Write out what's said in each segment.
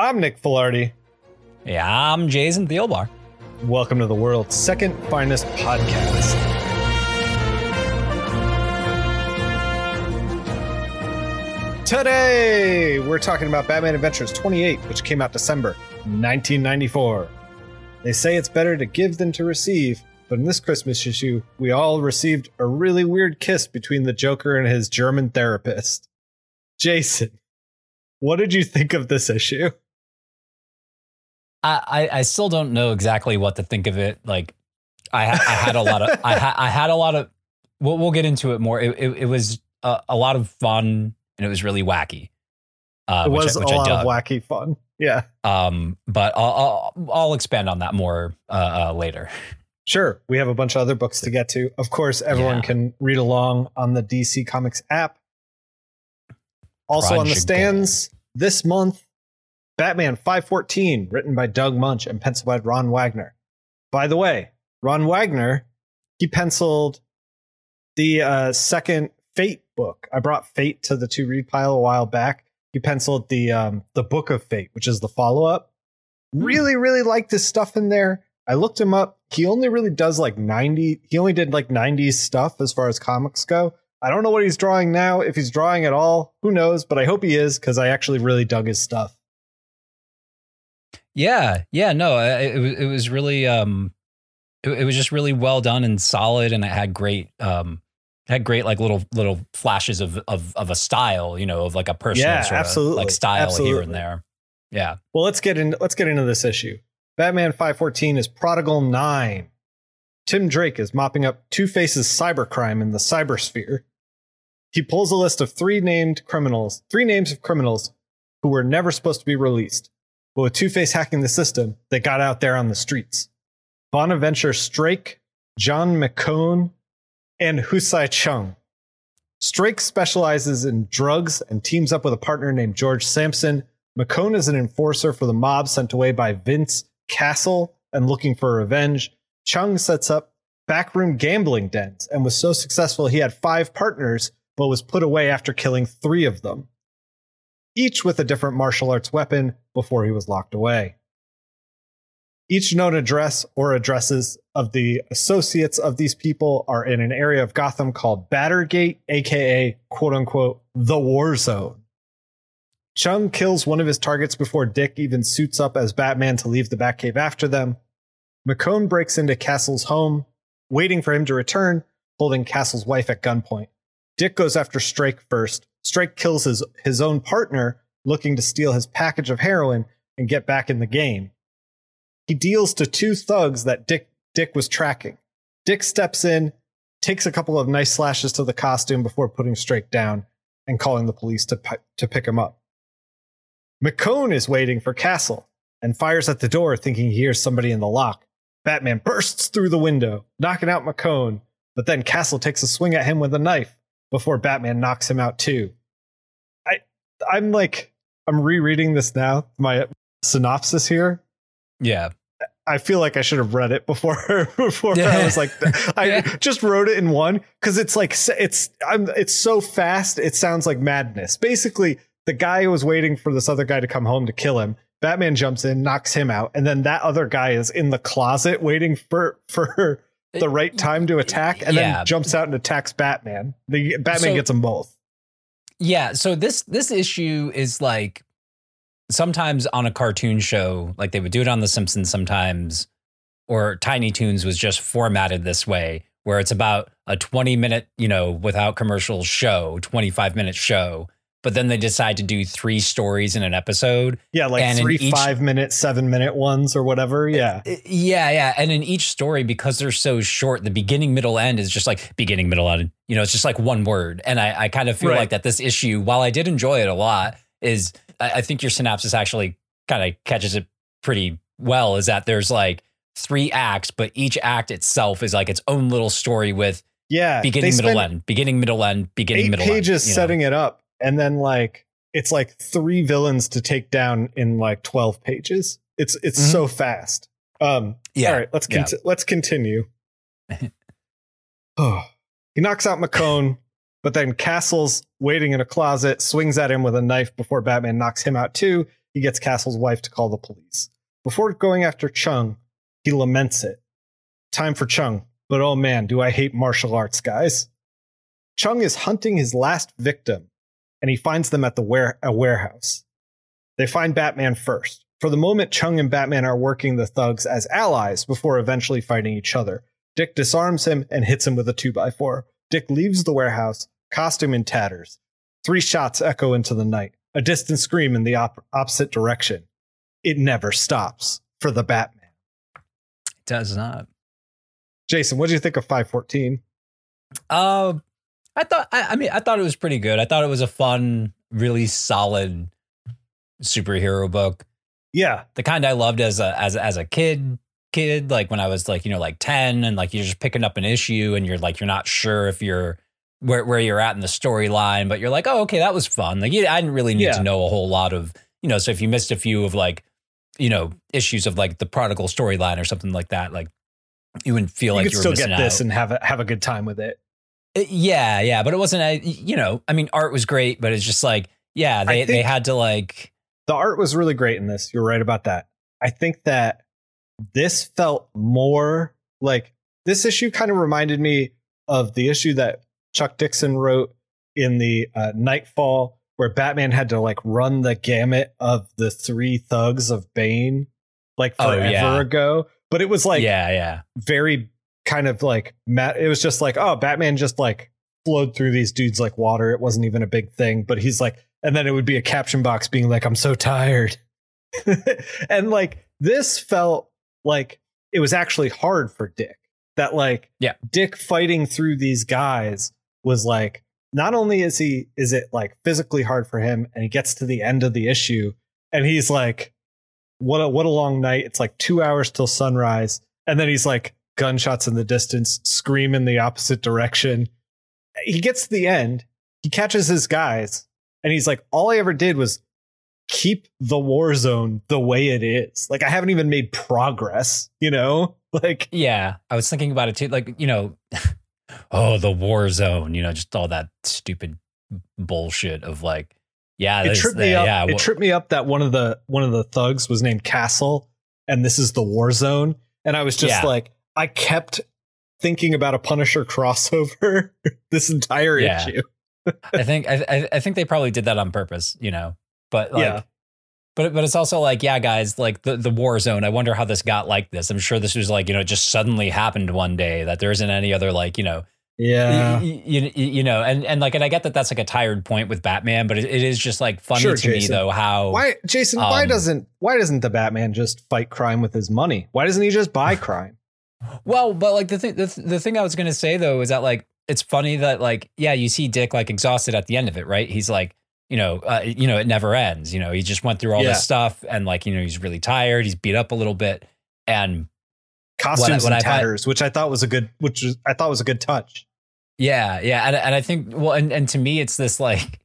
I'm Nick Filardi. Yeah, I'm Jason Thielbar. Welcome to the world's second finest podcast. Today, we're talking about Batman Adventures 28, which came out December 1994. They say it's better to give than to receive, but in this Christmas issue, we all received a really weird kiss between the Joker and his German therapist. Jason, what did you think of this issue? I, I, still don't know exactly what to think of it. Like, I, I had a lot of, I, ha, I had a lot of. We'll, we'll get into it more. It, it, it was a, a, lot of fun and it was really wacky. Uh, it was which, which a lot of wacky fun. Yeah. Um, but I'll, I'll, I'll expand on that more uh, uh, later. Sure. We have a bunch of other books to get to. Of course, everyone yeah. can read along on the DC Comics app. Also Project on the stands this month, Batman 514, written by Doug Moench and penciled by Ron Wagner. By the way, Ron Wagner, he penciled the uh, second Fate book. I brought Fate to the two read pile a while back. He penciled the um, the Book of Fate, which is the follow up. Hmm. Really, really liked his stuff in there. I looked him up. He only really does like 90. He only did like 90s stuff as far as comics go. I don't know what he's drawing now. If he's drawing at all, who knows? But I hope he is because I actually really dug his stuff. Yeah, yeah, no, it, it, it was really, um, it, it, was just really well done and solid, and it had great, um, had great like little little flashes of of of a style, you know, of like a personal yeah, sort absolutely. of like style absolutely. here and there. Yeah. Well, let's get in. Let's get into this issue. Batman 514 is Prodigal Nine. Tim Drake is mopping up Two Face's cybercrime in the cybersphere. He pulls a list of three named criminals, three names of criminals who were never supposed to be released. But with Two Face hacking the system, they got out there on the streets. Bonaventure Strake, John McKone, and Husai Chung. Strake specializes in drugs and teams up with a partner named George Sampson. McKone is an enforcer for the mob sent away by Vince Castle and looking for revenge. Chung sets up backroom gambling dens and was so successful he had five partners, but was put away after killing three of them, each with a different martial arts weapon before he was locked away. Each known address or addresses of the associates of these people are in an area of Gotham called Battergate, aka quote unquote the war zone. Chung kills one of his targets before Dick even suits up as Batman to leave the Batcave after them. McKone breaks into Castle's home, waiting for him to return, holding Castle's wife at gunpoint. Dick goes after Strike first. Strike kills his, his own partner, looking to steal his package of heroin and get back in the game. He deals to two thugs that Dick, Dick was tracking. Dick steps in, takes a couple of nice slashes to the costume before putting Strike down and calling the police to, to pick him up. McKone is waiting for Castle and fires at the door, thinking he hears somebody in the lock. Batman bursts through the window, knocking out McKone, but then Castle takes a swing at him with a knife before Batman knocks him out too. I I'm like I'm rereading this now, my synopsis here. Yeah. I feel like I should have read it before before yeah. I was like I yeah. just wrote it in one cuz it's like it's I'm it's so fast it sounds like madness. Basically the guy was waiting for this other guy to come home to kill him. Batman jumps in, knocks him out, and then that other guy is in the closet waiting for for the right time to attack, and yeah. then jumps out and attacks Batman. The Batman so, gets them both. Yeah. So this this issue is like sometimes on a cartoon show, like they would do it on The Simpsons sometimes, or Tiny Toons was just formatted this way, where it's about a 20 minute, you know, without commercial show, 25 minute show but then they decide to do three stories in an episode. Yeah, like and three each, five minute, seven minute ones or whatever. Yeah. Uh, yeah, yeah. And in each story, because they're so short, the beginning, middle, end is just like beginning, middle, end. You know, it's just like one word. And I, I kind of feel right. like that this issue, while I did enjoy it a lot, is I, I think your synopsis actually kind of catches it pretty well. Is that there's like three acts, but each act itself is like its own little story with yeah beginning, middle, end, beginning, middle, end, beginning, eight middle, pages end, setting know? it up and then like it's like three villains to take down in like 12 pages. It's it's mm-hmm. so fast. Um yeah. all right, let's conti- yeah. let's continue. oh. He knocks out McKone, but then Castle's waiting in a closet, swings at him with a knife before Batman knocks him out too. He gets Castle's wife to call the police. Before going after Chung, he laments it. Time for Chung, but oh man, do I hate martial arts, guys. Chung is hunting his last victim, and he finds them at the ware- a warehouse. They find Batman first. For the moment, Chung and Batman are working the thugs as allies before eventually fighting each other. Dick disarms him and hits him with a 2x4. Dick leaves the warehouse, costume in tatters. Three shots echo into the night, a distant scream in the op- opposite direction. It never stops for the Batman. It does not. Jason, what do you think of 514? Uh, I thought, I, I mean, I thought it was pretty good. I thought it was a fun, really solid superhero book. Yeah. The kind I loved as a as as a kid kid like when I was like, you know, like 10 and like you're just picking up an issue and you're like you're not sure if you're where where you're at in the storyline, but you're like, "Oh, okay, that was fun." Like I didn't really need Yeah. to know a whole lot of, you know, so if you missed a few of like, you know, issues of like the prodigal storyline or something like that, like you wouldn't feel You like you were still get this out. and have a, have a good time with it. Yeah, yeah, but it wasn't a, you know, I mean, art was great, but it's just like, yeah, they they had to like the art was really great in this. You're right about that. I think that this felt more like this issue kind of reminded me of the issue that Chuck Dixon wrote in the uh, Knightfall, where Batman had to like run the gamut of the three thugs of Bane, like Oh, forever yeah. ago. But it was like yeah, yeah. very kind of like ma- it was just like oh batman just like flowed through these dudes like water. It wasn't even a big thing. But he's like and then it would be a caption box being like i'm so tired. And like this felt like it was actually hard for dick that like Yeah. dick fighting through these guys was like not only is he is it like physically hard for him and he gets to the end of the issue and he's like what a what a long night. It's like two hours till sunrise. And then he's like gunshots in the distance scream in the opposite direction he gets to the end he catches his guys and he's like all i ever did was keep the war zone the way it is like i haven't even made progress you know like Yeah, I was thinking about it too. Like, you know, oh, the war zone, you know, just all that stupid bullshit of like, yeah, it this- tripped me up yeah, it tripped me up that one of the one of the thugs was named castle and this is the war zone and i was just Yeah. like i kept thinking about a punisher crossover this entire Yeah. issue I think I, I- think they probably did that on purpose, you know. But like, Yeah. but but it's also like, yeah, guys, like the the war zone. I wonder how this got like this. I'm sure this was like, you know, just suddenly happened one day that there isn't any other like, you know, yeah y- y- you, you know, and and like, and I get that that's like a tired point with Batman, but it, it is just like funny Sure, to me though how Why, Jason? why Um, doesn't why doesn't the Batman just fight crime with his money? Why doesn't he just buy crime? Well, but like the thing, the, th- the thing I was gonna say though is that like it's funny that like yeah, you see Dick like exhausted at the end of it, right? He's like, you know, uh, you know, it never ends. You know, he just went through all Yeah. this stuff, and like you know, he's really tired. He's beat up a little bit, and Costumes what and I've had- tatters, which I thought was a good, which was, I thought was a good touch. yeah, yeah, and and I think well, and and to me, it's this like,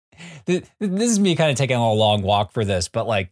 this is me kind of taking a long walk for this, but like,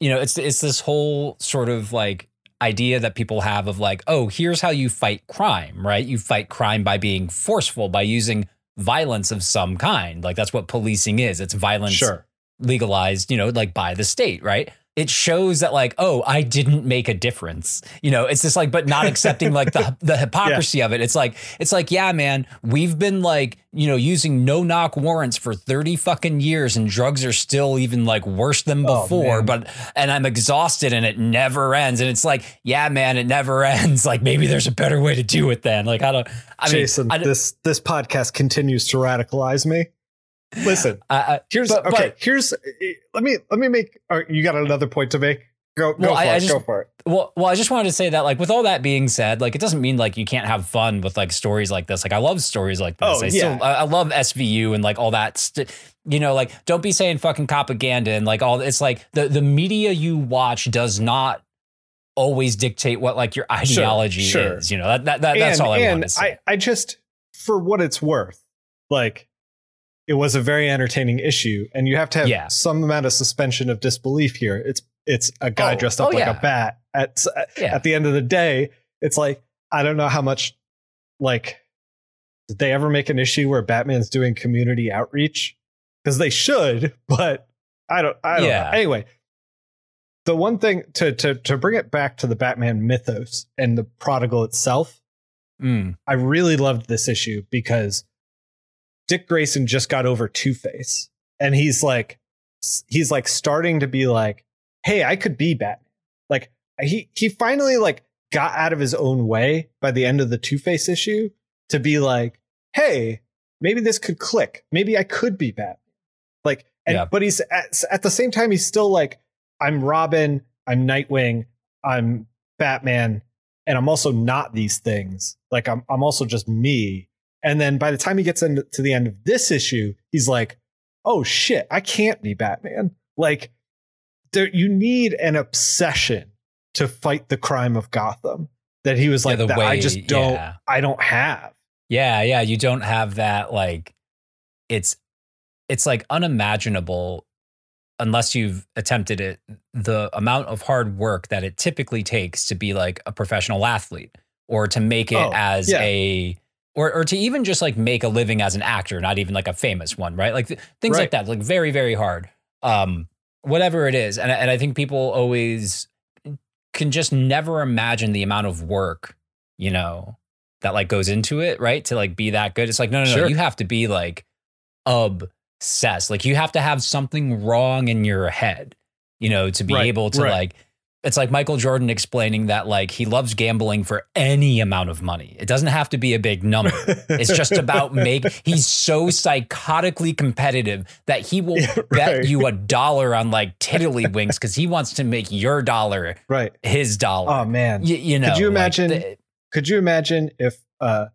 you know, it's it's this whole sort of like idea that people have of like, oh, here's how you fight crime, right? You fight crime by being forceful, by using violence of some kind. Like that's what policing is. It's violence Sure, legalized, you know, like by the state, right? It shows that like, oh, I didn't make a difference. You know, it's just like, but not accepting like the the hypocrisy of it. It's like, it's like, yeah, man, we've been like, you know, using no knock warrants for 30 fucking years and drugs are still even like worse than Oh, before. man. but and I'm exhausted and it never ends. And it's like, yeah, man, it never ends. Like maybe there's a better way to do it then. Like I don't I mean Jason. I, this this podcast continues to radicalize me. Listen, I, I, here's but- okay. but- here's let me let me make. uh, You got another point to make? Go go for I- it. Just- go for it. Well, well, I just wanted to say that, like, with all that being said, like, it doesn't mean like you can't have fun with like stories like this. Like, I love stories like this. Oh, I yeah. still, I, love SVU and like all that. St- you know, like, don't be saying fucking propaganda and like all. It's like the the media you watch does not always dictate what like your ideology sure. is. You know, that, that, that that's and, all I and wanted to say. I, I just, for what it's worth, like it was a very entertaining issue, and you have to have Yeah. some amount of suspension of disbelief here. It's it's a guy Oh, dressed up oh, like yeah. a bat. At Yeah. at the end of the day, it's like I don't know how much like did they ever make an issue where Batman's doing community outreach? Because they should, but I don't. I don't know. Anyway, the one thing to to to bring it back to the Batman mythos and the prodigal itself, Mm. I really loved this issue because Dick Grayson just got over Two Face, and he's like, he's like starting to be like, hey, I could be Batman. Like he he finally like got out of his own way by the end of the Two Face issue to be like, hey, maybe this could click. Maybe I could be Batman. Like, and, Yeah. but he's at, at the same time he's still like, I'm Robin, I'm Nightwing, I'm Batman, and I'm also not these things. Like I'm I'm also just me. And then by the time he gets into to the end of this issue, he's like, "Oh shit, I can't be Batman." Like there you need an obsession to fight the crime of Gotham that he was Yeah, like the that I just don't yeah. I don't have. Yeah, yeah. You don't have that like it's it's like unimaginable unless you've attempted it, the amount of hard work that it typically takes to be like a professional athlete or to make it Oh, as yeah. a or or to even just like make a living as an actor, not even like a famous one, right? Like th- things like that, like very, very hard. Um, whatever it is. And, I- and I think people always can just never imagine the amount of work, you know, that like goes into it, right? To like be that good. It's like, no, no, no. Sure. You have to be like obsessed. Like you have to have something wrong in your head, you know, to be Right, able to right. like it's like Michael Jordan explaining that like he loves gambling for any amount of money. It doesn't have to be a big number. It's just about make. He's so psychotically competitive that he will Yeah, bet you a dollar on like tiddlywinks because he wants to make your dollar right. his dollar. Oh man. Y- you, know, Could you like, imagine- the- Could you imagine if uh,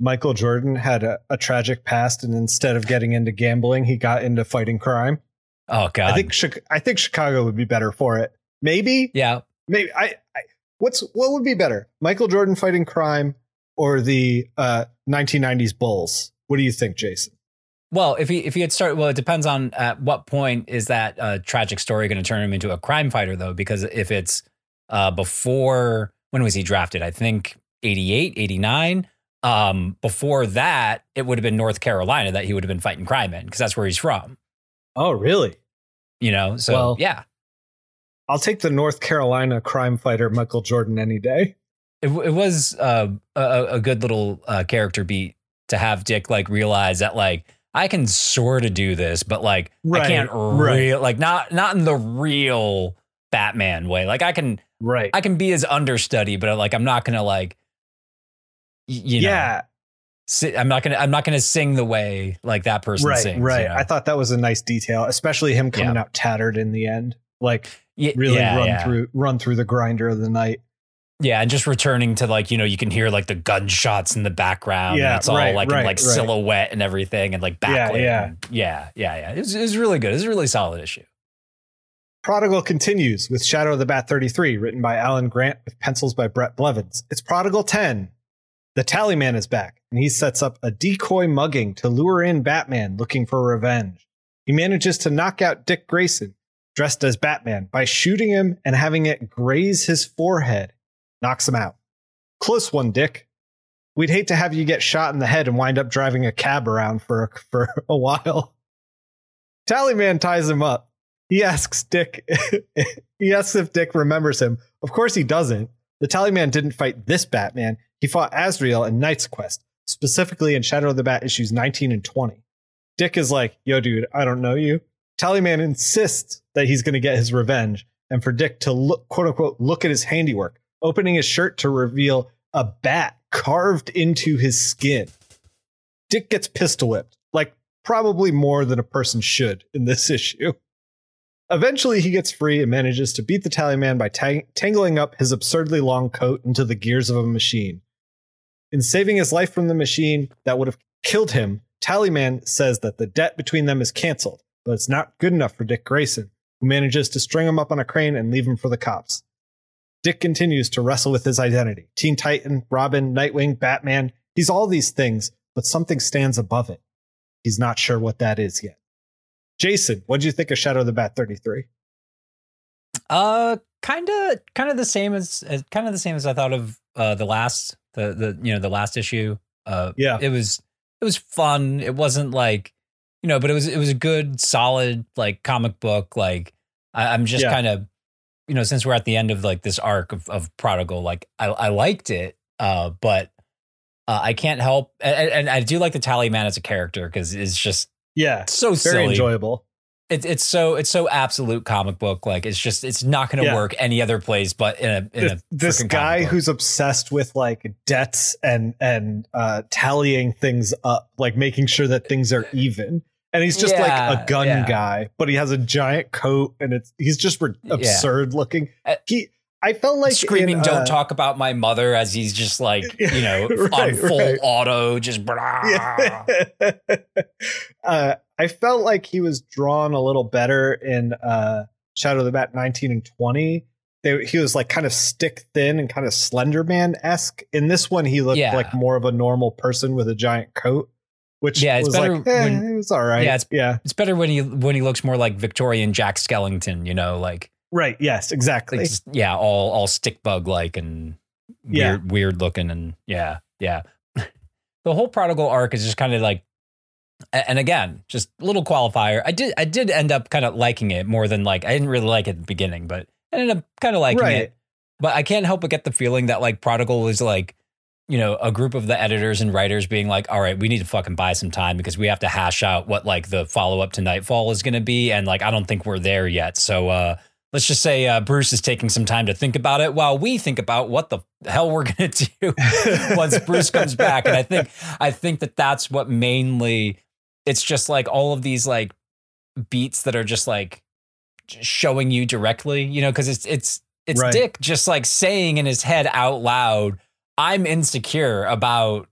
Michael Jordan had a, a tragic past and instead of getting into gambling, he got into fighting crime? oh god, I think I think Chicago would be better for it. Maybe, yeah. maybe I, I. What's what would be better, Michael Jordan fighting crime or the uh, 1990s Bulls? What do you think, Jason? Well, if he if he had started, well, it depends on at what point is that uh, tragic story going to turn him into a crime fighter, though? Because if it's uh, before when was he drafted? I think 88, 89. Um, before that, it would have been North Carolina that he would have been fighting crime in because that's where he's from. Oh, really? You know, so Well- yeah, I'll take the North Carolina crime fighter Michael Jordan any day. it, it was uh, a, a good little uh, character beat to have Dick like realize that like I can sort of do this, but like I can't right. real like not not in the real Batman way. Like I can Right. I can be his understudy, but like I'm not gonna like y- you know yeah. si- I'm not gonna I'm not gonna sing the way like that person Right. sings. right. you know? I thought that was a nice detail, especially him coming out tattered in the end. Like Ye- really yeah, run yeah. through run through the grinder of the night. Yeah, and just returning to like, you know, you can hear like the gunshots in the background. Yeah, and it's all right, like right, in like right. silhouette and everything and like Yeah, backlit. yeah. and- yeah, yeah, yeah. It was, really good. It was a really solid issue. Prodigal continues with Shadow of the Bat 33, written by Alan Grant with pencils by Bret Blevins. It's Prodigal 10. The Tallyman is back, and he sets up a decoy mugging to lure in Batman looking for revenge. He manages to knock out Dick Grayson, dressed as Batman, by shooting him and having it graze his forehead. Knocks him out. Close one, Dick. We'd hate to have you get shot in the head and wind up driving a cab around for, for a while. Tallyman ties him up. He asks Dick. he asks if Dick remembers him. Of course he doesn't. The Tallyman didn't fight this Batman. He fought Azrael in Knight's Quest, specifically in Shadow of the Bat issues 19 and 20. Dick is like, "Yo, dude, I don't know you." Tallyman insists that he's going to get his revenge, and for Dick to look, quote unquote, look at his handiwork, opening his shirt to reveal a bat carved into his skin. Dick gets pistol whipped, like probably more than a person should in this issue. Eventually, he gets free and manages to beat the Tallyman by tang- tangling up his absurdly long coat into the gears of a machine. In saving his life from the machine that would have killed him, Tallyman says that the debt between them is canceled, but it's not good enough for Dick Grayson, who manages to string him up on a crane and leave him for the cops. Dick continues to wrestle with his identity Teen Titan, Robin, Nightwing, Batman. He's all these things, but something stands above it. He's not sure what that is yet. Jason, what do you think of Shadow of the Bat 33? Uh kind of kind of the same as, as kind of the same as I thought of uh the last the the you know the last issue. Uh Yeah. it was it was fun. It wasn't like you know, but it was it was a good solid like comic book like I, I'm just Yeah. kind of you know, since we're at the end of like this arc of, of Prodigal, like I, I liked it, uh, but uh, I can't help, and, and I do like the Tally Man as a character because it's just yeah, so very silly. enjoyable. It's it's so it's so absolute comic book. Like it's just it's not going to Yeah. work any other place but in a in this, a this guy who's obsessed with like debts and and uh tallying things up like making sure that things are even and he's just like a gun yeah. guy but he has a giant coat and it's he's just re- Yeah. absurd looking Uh, he i felt like screaming in, "Don't uh, talk about my mother" as he's just like you know on full right. auto, just blah. Yeah. uh, I felt like he was drawn a little better in uh, Shadow of the Bat 19 and 20. They, he was like kind of stick thin and kind of Slender Man esque. In this one, he looked Yeah. like more of a normal person with a giant coat, which Yeah, it's was better like, eh, when- it was all right. Yeah, it's- yeah, It's better when he when he looks more like Victorian Jack Skellington, you know, like, right. Yes, exactly. like yeah, all all stick bug like and Yeah. weird weird looking and yeah, yeah. the whole prodigal arc is just kind of like and again, just a little qualifier. I did I did end up kind of liking it more than like I didn't really like it at the beginning, but I ended up kind of liking right. it. But I can't help but get the feeling that like Prodigal is like, you know, a group of the editors and writers being like, all right, we need to fucking buy some time because we have to hash out what like the follow up to Knightfall is going to be. And like, I don't think we're there yet. So, uh, let's just say uh, Bruce is taking some time to think about it while we think about what the hell we're going to do once Bruce comes back. And I think, I think that that's what mainly it's just like all of these like beats that are just like showing you directly, you know, because it's, it's, it's Right. Dick just like saying in his head out loud, I'm insecure about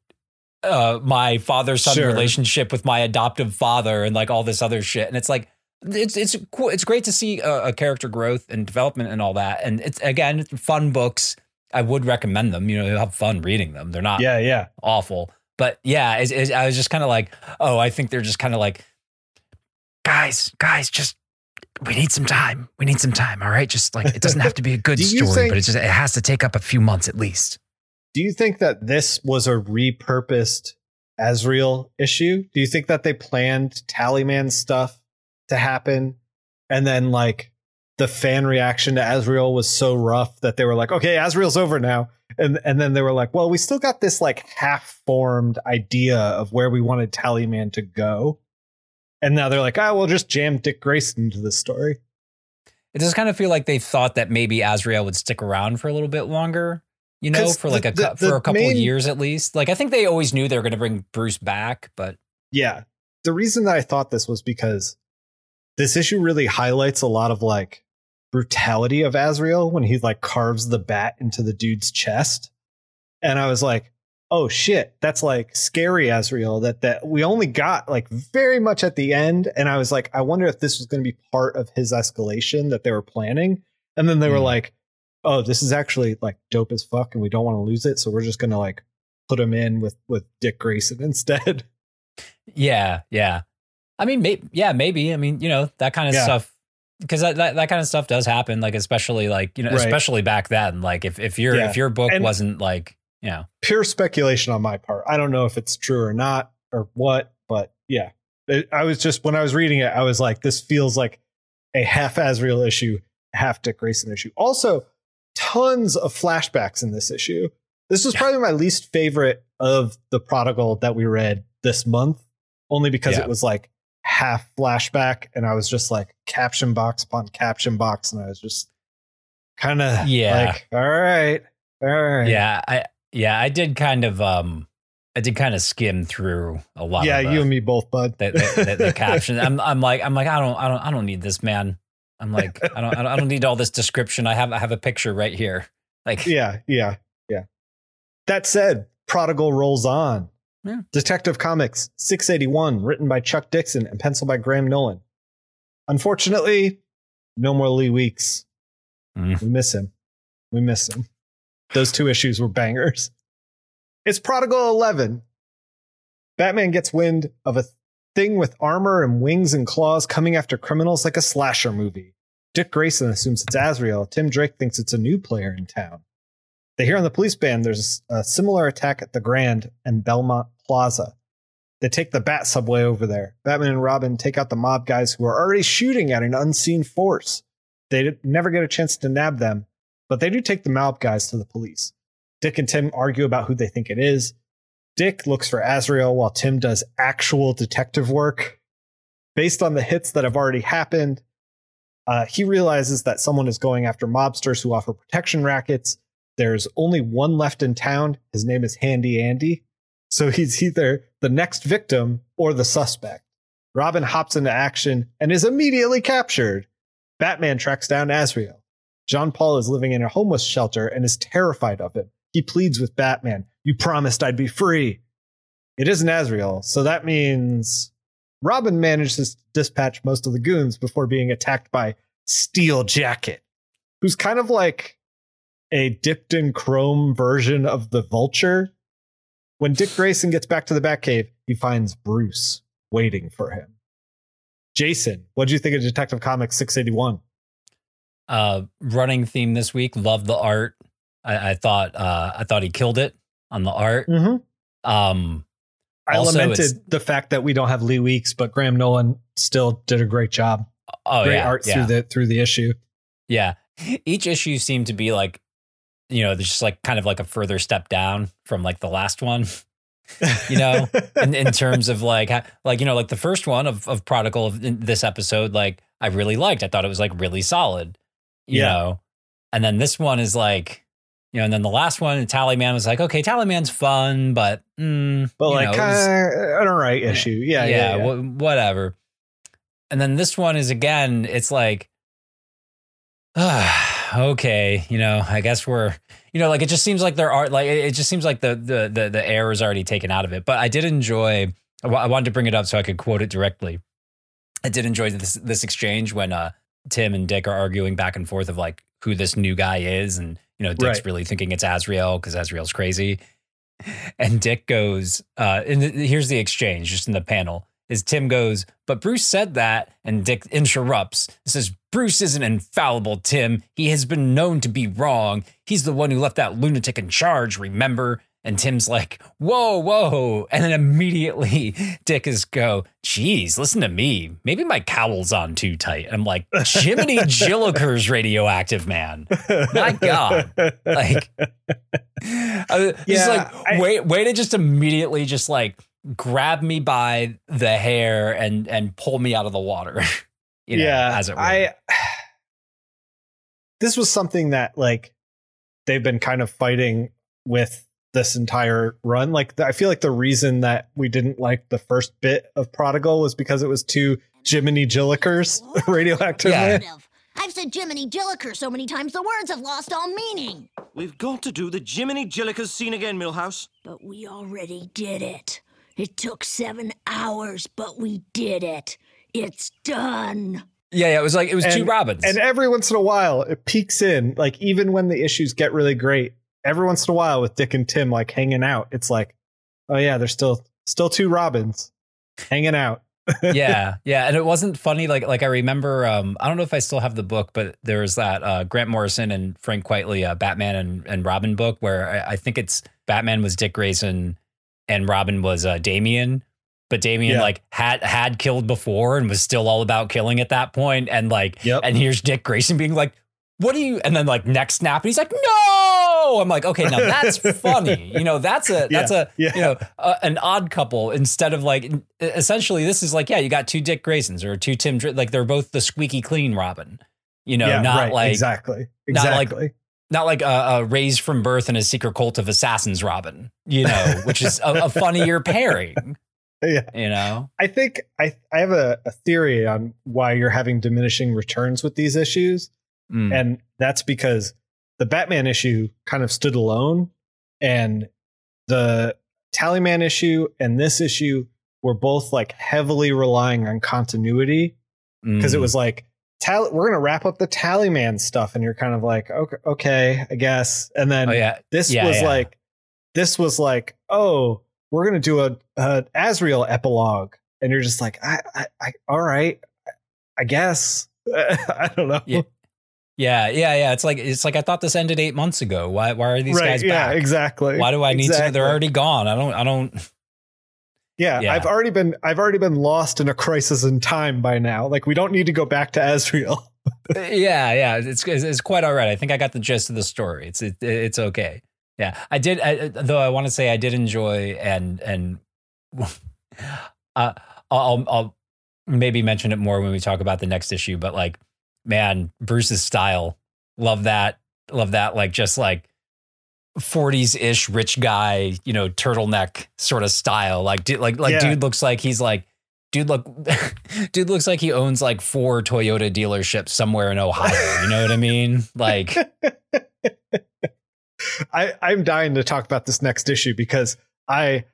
uh, my father son Sure. relationship with my adoptive father and like all this other shit. And it's like, it's it's cool. It's great to see a, a character growth and development and all that. And it's again, fun books. I would recommend them. You know, you'll have fun reading them. They're not yeah, yeah. awful. But yeah, it's, it's- I was just kind of like, oh, I think they're just kind of like, guys, guys, just we need some time. We need some time. All right, just like it doesn't have to be a good story, think- but it just it has to take up a few months at least. Do you think that this was a repurposed Azrael issue? Do you think that they planned Tallyman stuff to happen and then like the fan reaction to Azrael was so rough that they were like, okay, Azrael's over now. And and then they were like, well, we still got this like half-formed idea of where we wanted Tallyman to go. And now they're like, ah, we'll just jam Dick Grayson into the story. It does kind of feel like they thought that maybe Azrael would stick around for a little bit longer. You know, for like the- a the- for a couple main- years at least. Like I think they always knew they were going to bring Bruce back, but Yeah. The reason that I thought this was because this issue really highlights a lot of like brutality of Azrael when he like carves the bat into the dude's chest. And I was like, oh shit, that's like scary Azrael that that we only got like very much at the end. And I was like, I wonder if this was going to be part of his escalation that they were planning. And then they were Hmm. like, oh, this is actually like dope as fuck and we don't want to lose it. So we're just gonna like put him in with with Dick Grayson instead. Yeah, yeah. I mean, maybe, yeah, maybe. I mean, you know, that kind of Yeah. stuff because that, that that kind of stuff does happen. Like, especially like you know, Right. especially back then. Like, if if your Yeah. if your book And- wasn't like you know, pure speculation on my part. I don't know if it's true or not or what, but yeah. It- I was just when I was reading it, I was like, this feels like a half Azrael issue, half Dick Grayson issue. Also, tons of flashbacks in this issue. This was probably my least favorite of the prodigal that we read this month, only because Yeah. it was like half flashback, and I was just like caption box upon caption box, and I was just kind of Yeah. like, all right, all right, yeah, I yeah, I did kind of um, I did kind of skim through a lot. yeah, uh, you and me both, bud. the, the, the, the caption. I'm I'm like I'm like I don't I don't I don't need this man. I'm like I don't I don't, I don't need all this description. I have I have a picture right here. Like yeah, yeah, yeah. That said, Prodigal rolls on. Yeah. Detective Comics 681, written by Chuck Dixon and penciled by Graham Nolan. Unfortunately, no more Lee Weeks. Mm. We miss him. We miss him. Those two issues were bangers. It's Prodigal 11. Batman gets wind of a thing with armor and wings and claws coming after criminals like a slasher movie. Dick Grayson assumes it's Azrael. Tim Drake thinks it's a new player in town. They hear on the police band there's a similar attack at the Grand and Belmont Plaza. They take the Bat subway over there. Batman and Robin take out the mob guys who are already shooting at an unseen force. They never get a chance to nab them, but they do take the mob guys to the police. Dick and Tim argue about who they think it is. Dick looks for Azrael while Tim does actual detective work. Based on the hits that have already happened, uh, he realizes that someone is going after mobsters who offer protection rackets. There's only one left in town. His name is Handy Andy. So he's either the next victim or the suspect. Robin hops into action and is immediately captured. Batman tracks down Azrael. John Paul is living in a homeless shelter and is terrified of him. He pleads with Batman, You promised I'd be free. It isn't Azrael, so that means Robin manages to dispatch most of the goons before being attacked by Steel Jacket, who's kind of like a dipped in chrome version of the vulture. When Dick Grayson gets back to the Batcave, he finds Bruce waiting for him. Jason, what do you think of Detective Comics 681? Uh, running theme this week. Love the art. I, I thought uh, I thought he killed it on the art. Mm-hmm. Um, I lamented the fact that we don't have Lee Weeks, but Graham Nolan still did a great job. oh great yeah, art yeah. through the through the issue. Yeah. Each issue seemed to be like, you know, there's just like kind of like a further step down from like the last one, you know, in, in terms of like, like, you know, like the first one of, of Prodigal of this episode, like I really liked. I thought it was like really solid, you Yeah. know, and then this one is like, you know, and then the last one, Tallyman was like, okay, Tallyman's fun, but, mm, but like know, was- an alright issue. Yeah, yeah, yeah. wh- whatever. And then this one is again, it's like, ah, okay, you know, I guess we're, you know, like it just seems like there are like it just seems like the the the, the air is already taken out of it. But I did enjoy. I I wanted to bring it up so I could quote it directly. I did enjoy this this exchange when uh Tim and Dick are arguing back and forth of like who this new guy is, and you know Dick's Right. really thinking it's Azrael because Azrael's crazy, and Dick goes, uh, and th- here's the exchange just in the panel. Is Tim goes, but Bruce said that, and Dick interrupts. Says Bruce isn't infallible, Tim. He has been known to be wrong. He's the one who left that lunatic in charge. Remember? And Tim's like, whoa, whoa. And then immediately Dick is go, geez, listen to me. Maybe my cowl's on too tight. And I'm like, Jiminy Jillikers radioactive man. My God. Like, Yeah, like I- wait, way to just immediately just like grab me by the hair and and pull me out of the water. you know, yeah, as it were. I this was something that like they've been kind of fighting with this entire run. Like I feel like the reason that we didn't like the first bit of Prodigal was because it was too Jiminy Jillikers radioactive. Yeah. I've said Jiminy Jilliker so many times the words have lost all meaning. We've got to do the Jiminy Jillikers scene again, Milhouse. But we already did it. It took seven hours, but we did it. It's done. yeah, yeah, it was like it was two And- Robins. And every once in a while, it peeks in. Like even when the issues get really great, every once in a while with Dick and Tim like hanging out, it's like, oh yeah, there's still still two Robins hanging out. yeah, yeah, and it wasn't funny. Like, like I remember. Um, I don't know if I still have the book, but there was that uh, Grant Morrison and Frank Quitely uh, Batman and, and Robin book where I, I think it's Batman was Dick Grayson and Robin was uh, Damian, but Damian Yeah. like had had killed before and was still all about killing at that point, and like, Yep. and here's Dick Grayson being like, "What do you?" And then like neck snap, and he's like, "No!" I'm like, okay, now that's funny. You know, that's a that's Yeah, a yeah. you know uh, an odd couple instead of like essentially this is like yeah you got two Dick Graysons or two Tim Dr- like they're both the squeaky clean Robin you know not right, like exactly, not like- exactly. Not like a, a raised from birth in a secret cult of assassins Robin you know which is a, a funnier pairing yeah. you know I think I I have a, a theory on why you're having diminishing returns with these issues, Mm. and that's because the Batman issue kind of stood alone, and the Tallyman issue and this issue were both like heavily relying on continuity because it Mm. was like Tally, we're gonna wrap up the Tallyman stuff, and you're kind of like okay, okay, I guess, and then oh yeah. this Yeah, was yeah. like this was like oh we're gonna do a, a Azrael epilogue. And you're just like I, I, I all right I guess. I don't know. Yeah, yeah yeah yeah. It's like it's like I thought this ended eight months ago. Why why are these right guys yeah back? exactly why do I need to? They're already gone. I don't I don't yeah, Yeah. I've already been I've already been lost in a crisis in time by now like we don't need to go back to Azrael yeah, yeah, it's, it's it's quite all right. I think I got the gist of the story. It's it, it's okay. Yeah, I did. I, though I want to say I did enjoy and and uh, I'll I'll maybe mention it more when we talk about the next issue. But like, man, Bruce's style, love that, love that. Like just like 40s ish rich guy, you know, turtleneck sort of style. Like, dude, like, like, Yeah. dude looks like he's like, dude, look, dude looks like he owns like four Toyota dealerships somewhere in Ohio. You know what I mean? Like, I, I'm dying to talk about this next issue because I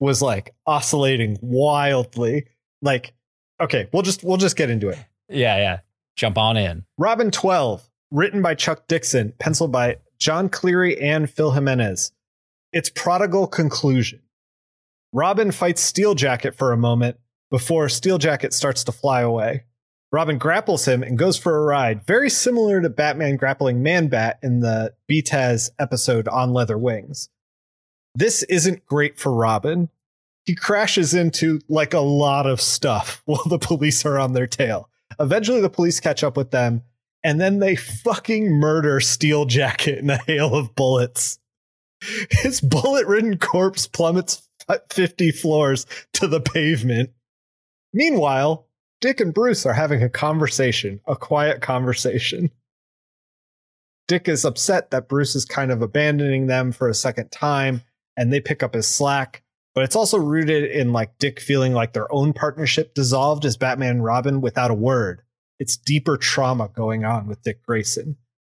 was like oscillating wildly. Like, okay, we'll just we'll just get into it. yeah, yeah, jump on in. Robin 12, written by Chuck Dixon, penciled by John Cleary and Phil Jimenez. Its prodigal conclusion. Robin fights Steel Jacket for a moment before Steel Jacket starts to fly away. Robin grapples him and goes for a ride, very similar to Batman grappling Man Bat in the BTAS episode On Leather Wings. This isn't great for Robin. He crashes into like a lot of stuff while the police are on their tail. Eventually, the police catch up with them, and then they fucking murder Steel Jacket in a hail of bullets. His bullet ridden corpse plummets 50 floors to the pavement. Meanwhile, Dick and Bruce are having a conversation, a quiet conversation. Dick is upset that Bruce is kind of abandoning them for a second time, and they pick up his slack. But it's also rooted in like Dick feeling like their own partnership dissolved as Batman and Robin without a word. It's deeper trauma going on with Dick Grayson.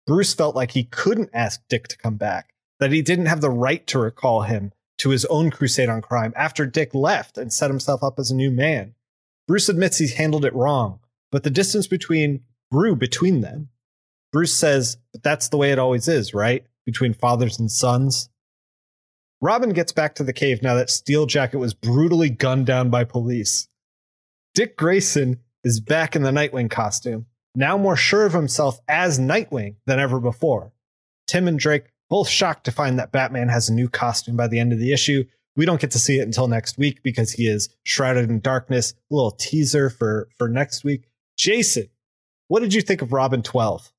Bruce felt like he couldn't ask Dick to come back, that he didn't have the right to recall him to his own crusade on crime after Dick left and set himself up as a new man. Bruce admits he's handled it wrong, but the distance between grew between them. Bruce says, but that's the way it always is, right? Between fathers and sons. Robin gets back to the cave now that Steel Jacket was brutally gunned down by police. Dick Grayson is back in the Nightwing costume, now more sure of himself as Nightwing than ever before. Tim and Drake both shocked to find that Batman has a new costume by the end of the issue. We don't get to see it until next week because he is shrouded in darkness. A little teaser for for next week. Jason, what did you think of Robin 12?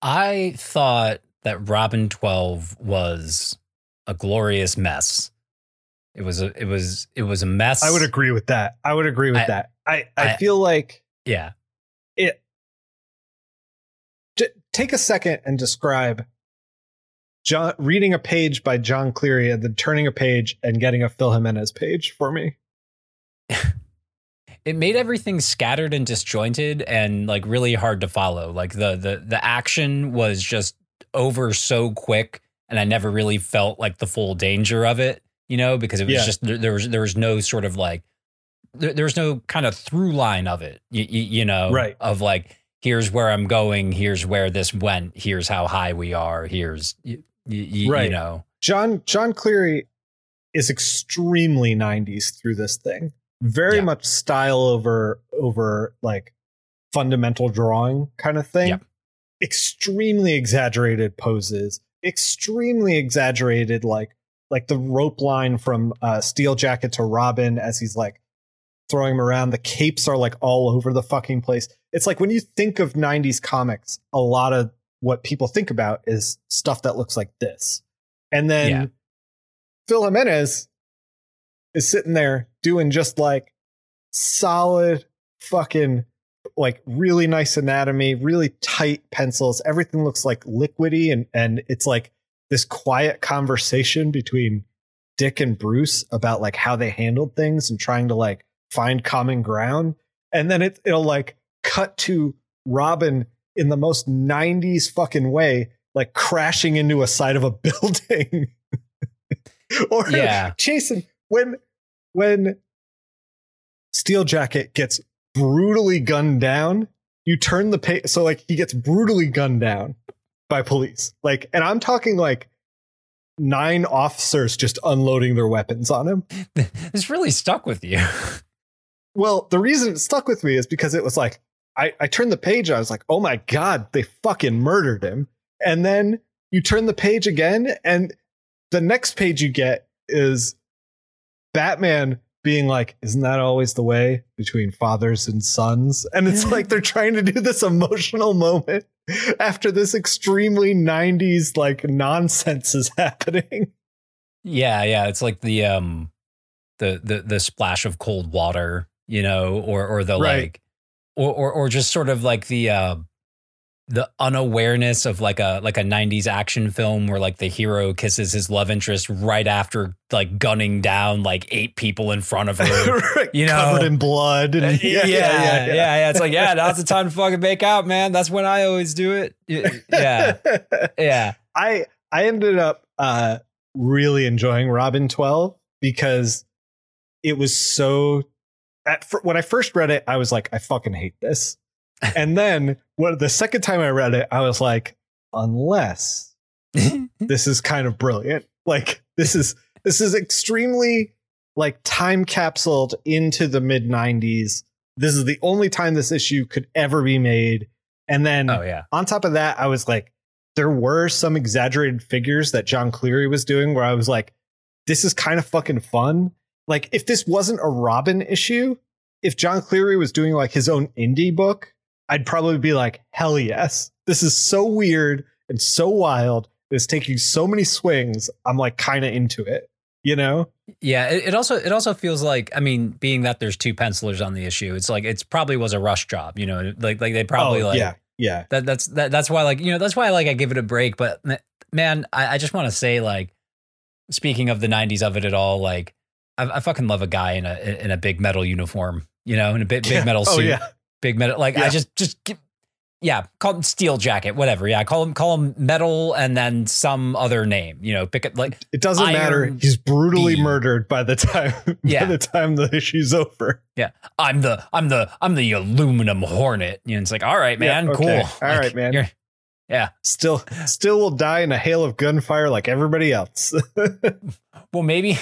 I thought that Robin 12 was a glorious mess. It was a it was it was a mess. I would agree with that. I would agree with I- that. I, I, I- feel like Yeah. it. Take a second and describe John reading a page by John Cleary and then turning a page and getting a Phil Jimenez page for me. It made everything scattered and disjointed and like really hard to follow. Like the the the action was just over so quick and I never really felt like the full danger of it, you know, because it was Yeah. just there, there was there was no sort of like there, there was no kind of through line of it, you, you know, Right. Of like here's where I'm going, here's where this went, here's how high we are, here's you, you, Right. you know. John John Cleary is extremely 90s through this thing. Very Yeah. much style over over like fundamental drawing kind of thing. Yeah. Extremely exaggerated poses, extremely exaggerated like like the rope line from uh, Steel Jacket to Robin as he's like throwing him around. The capes are like all over the fucking place. It's like when you think of 90s comics, a lot of what people think about is stuff that looks like this. And then Yeah. Phil Jimenez is sitting there doing just like solid fucking like really nice anatomy, really tight pencils. Everything looks like liquidy and and it's like this quiet conversation between Dick and Bruce about like how they handled things and trying to like find common ground. And then it it'll like cut to Robin in the most 90s fucking way, like crashing into a side of a building. or Yeah. Jason, when when Steel Jacket gets brutally gunned down, you turn the page so like he gets brutally gunned down by police. Like, and I'm talking like nine officers just unloading their weapons on him. this really stuck with you. Well, the reason it stuck with me is because it was like I, I turned the page, I was like, oh my god, they fucking murdered him. And then you turn the page again, and the next page you get is Batman being like, Isn't that always the way between fathers and sons? And it's like they're trying to do this emotional moment after this extremely 90s like nonsense is happening. Yeah, yeah. It's like the um the the the splash of cold water, you know, or or the Right. like or, or or just sort of like the uh the unawareness of like a like a 90s action film where like the hero kisses his love interest right after like gunning down like eight people in front of her. You know- covered in blood. And, yeah, yeah, yeah, It's like, yeah, now's the time to fucking make out, man. That's when I always do it. Yeah, yeah. I I ended up uh really enjoying Robin 12 because it was so at when I first read it I was like I fucking hate this. and then the second time I read it I was like unless this is kind of brilliant. Like this is this is extremely like time capsuled into the mid 90s. This is the only time this issue could ever be made. And then oh yeah. on top of that, I was like, there were some exaggerated figures that John Cleary was doing where I was like, this is kind of fucking fun. Like, if this wasn't a Robin issue, if John Cleary was doing like his own indie book, I'd probably be like, hell yes. This is so weird and so wild. It's taking so many swings. I'm like kind of into it, you know? Yeah, it, it also it also feels like I mean, being that there's two pencilers on the issue, it's like it's probably was a rush job, you know, like like they probably Oh, like yeah, yeah. that that's that, that's why like you know that's why like I give it a break. But man, I, I just want to say like speaking of the '90s of it at all, like I, I fucking love a guy in a in a big metal uniform, you know, in a big big Yeah. metal Oh, suit, yeah. Big metal. Like I just just yeah, call him steel jacket, whatever. Yeah, call him call him metal and then some other name. You know, pick it like It doesn't matter. He's brutally Beam. murdered by the time Yeah. by the time the issue's over. Yeah, I'm the I'm the I'm the aluminum hornet. You know, it's like, all right, Yeah, man, okay. cool. All Like, right, man. Yeah. Still still will die in a hail of gunfire like everybody else. Well, maybe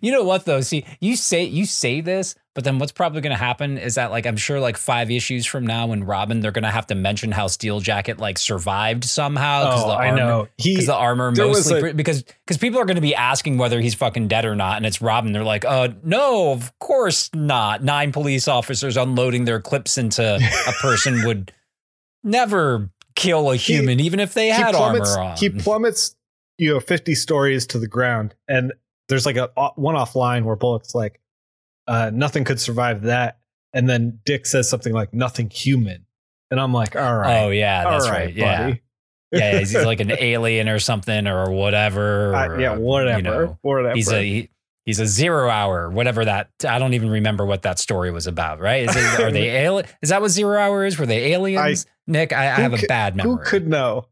you know what though. See, you say you say this, but then what's probably going to happen is that like I'm sure like five issues from now, when Robin, they're going to have to mention how Steel Jacket like survived somehow. oh, the I know. He Because the armor mostly because because people are going to be asking whether he's fucking dead or not, and it's Robin. They're like, uh, no, of course not. Nine police officers unloading their clips into a person would never kill a He- human, even if they had plummets, armor on. He plummets, you know, 50 stories to the ground. And there's like a one off line where Bullock's like, uh, nothing could survive that. And then Dick says something like, nothing human. And I'm like, all right. oh yeah, that's right, Yeah. buddy. yeah, he's like an alien or something or whatever. Uh, yeah, whatever. You know, whatever. he's a he, he's a zero hour, whatever that. I don't even remember what that story was about. Right? Is it, are they alien? Is that what zero hour is? Were they aliens? Nick, I, I have a bad memory. Who could know?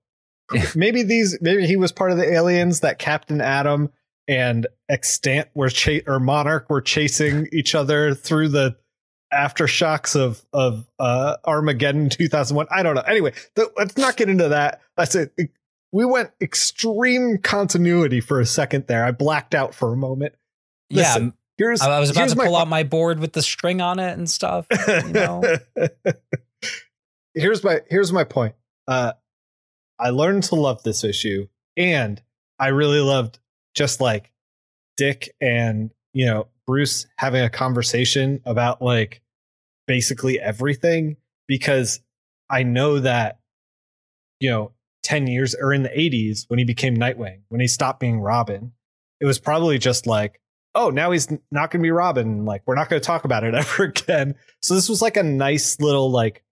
maybe these. Maybe he was part of the aliens that Captain Atom and Extant were cha- or Monarch were chasing each other through the aftershocks of of uh, Armageddon 2001. I don't know. Anyway, th- let's not get into that. That's it. We went extreme continuity for a second there. I blacked out for a moment. yeah, Here's I was about to pull fu- out my board with the string on it and stuff. You know? here's my here's my point. Uh, I learned to love this issue, and I really loved just like Dick and you know Bruce having a conversation about like basically everything because I know that you know 10 years or in the 80s when he became Nightwing, when he stopped being Robin, it was probably just like, oh, now he's not going to be Robin. Like, we're not going to talk about it ever again. So this was like a nice little like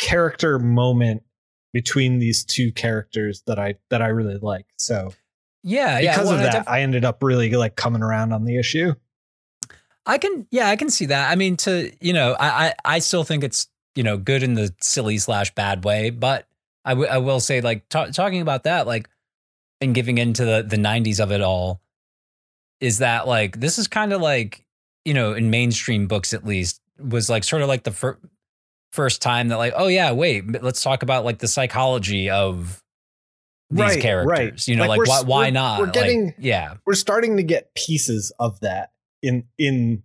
character moment between these two characters that I that I really like. So yeah, yeah. because well, of I that, def- I ended up really like coming around on the issue. I can, yeah, I can see that. I mean, to you know, I I, I still think it's you know good in the silly slash bad way, but I, w- I will say like ta- talking about that like and giving into the the '90s of it all is that like this is kind of like you know in mainstream books at least was like sort of like the fir- first time that like oh yeah wait let's talk about like the psychology of these Right, characters right. you know Like, like, why why we're- not we're Like, getting- yeah We're starting to get pieces of that in in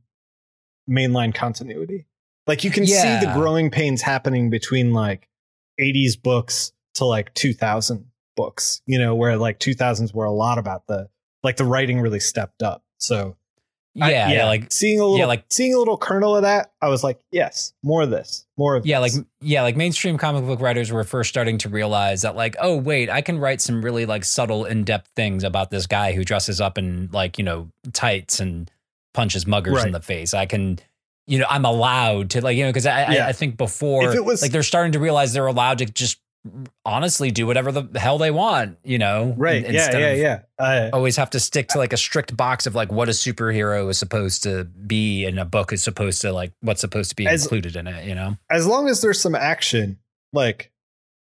mainline continuity. Like you can see the growing pains happening between like 80s books to like 2000 books, you know, where like 2000s were a lot about the like the writing really stepped up. So Yeah, I- yeah, like seeing a little, yeah, like- seeing a little kernel of that, I was like, yes, more of this, more of yeah, like yeah, like mainstream comic book writers were first starting to realize that like, oh wait, I can write some really like subtle, in-depth things about this guy who dresses up in like, you know, tights and punches muggers in the face. I can you know, I'm allowed to like, you know, because I, I I think before If it was- like they're starting to realize they're allowed to just honestly do whatever the hell they want, you know? right, yeah, yeah, yeah. Uh, Always have to stick to like a strict box of like what a superhero is supposed to be and a book is supposed to like what's supposed to be As- included in it, you know? as long as there's some action, like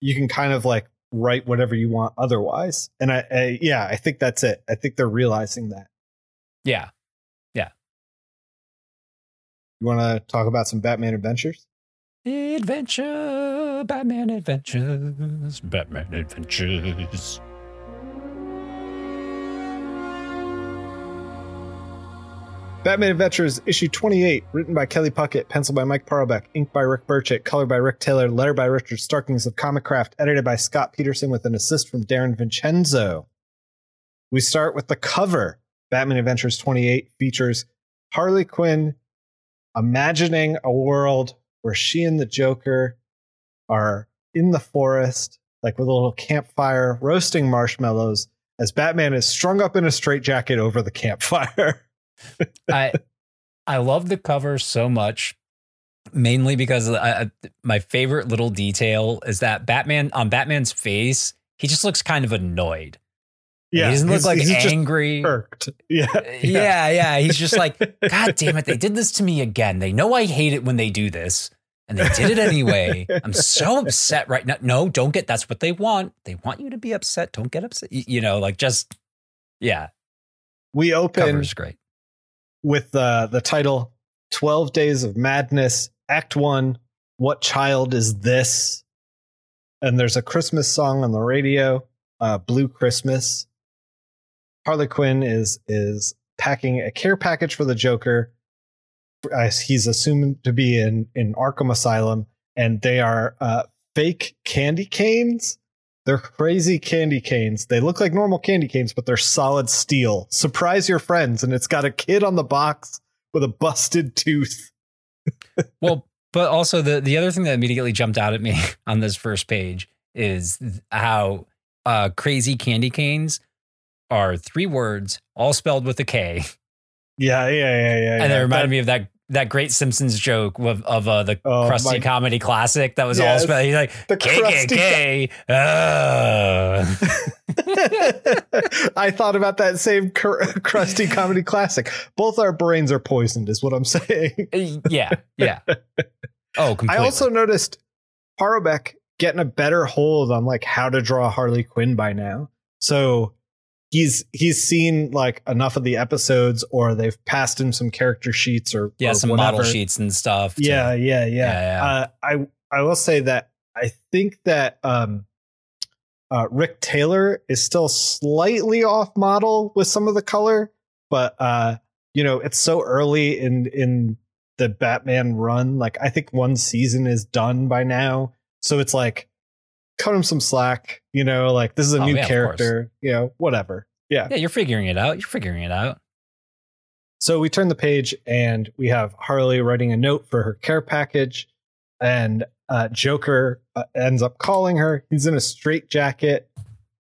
you can kind of like write whatever you want otherwise. And I, I yeah, I think that's it. I think they're realizing that. Yeah. Yeah. You want to talk about some Batman adventures? Adventure, Batman adventures, Batman adventures. Batman Adventures issue 28, written by Kelley Puckett, penciled by Mike Parobeck, inked by Rick Burchett, colored by Rick Taylor, letter by Richard Starkings of Comicraft, edited by Scott Peterson with an assist from Darren Vincenzo. We start with the cover. Batman Adventures 28 features Harley Quinn imagining a world where she and the Joker are in the forest, like with a little campfire, roasting marshmallows, as Batman is strung up in a straitjacket over the campfire. I I love the cover so much, mainly because I, my favorite little detail is that Batman on Batman's face, he just looks kind of annoyed. Yeah, he doesn't look like angry. irked. Uh, yeah, yeah, yeah. He's just like, God damn it, they did this to me again. They know I hate it when they do this. And they did it anyway. I'm so upset right now. No, don't get that's what they want. They want you to be upset. Don't get upset. Y- You know, like just yeah, We open cover's great. with uh, the title 12 Days of Madness, Act One. What child is this? And there's a Christmas song on the radio, uh, Blue Christmas. Harley Quinn is is packing a care package for the Joker. He's assumed to be in in Arkham Asylum, and they are uh, fake candy canes. They're crazy candy canes. They look like normal candy canes, but they're solid steel. Surprise your friends, and it's got a kid on the box with a busted tooth. Well, but also the the other thing that immediately jumped out at me on this first page is how uh, crazy candy canes are three words, all spelled with a K, Yeah, yeah, yeah, yeah. and yeah. it reminded That- me of that that great Simpsons joke of, of uh, the Oh, Krusty my- comedy classic that was all spelled. He's like the KKK. Uh. I thought about that same cr- Krusty comedy classic. Both our brains are poisoned, is what I'm saying. yeah, yeah. Oh, completely. I also noticed Parobeck getting a better hold on like how to draw Harley Quinn by now. So he's he's seen like enough of the episodes, or they've passed him some character sheets, or yeah, or some whatever. model sheets and stuff. to- Yeah, yeah, yeah. Yeah, yeah. Uh, I I will say that I think that um, uh, Rick Taylor is still slightly off model with some of the color, but uh, you know it's so early in in the Batman run. Like I think one season is done by now, so it's like cut him some slack. You know, like this is a Oh, new yeah, character. You know, whatever. Yeah. yeah, you're figuring it out. You're figuring it out. So we turn the page and we have Harley writing a note for her care package, and uh, Joker uh, ends up calling her. He's in a straitjacket,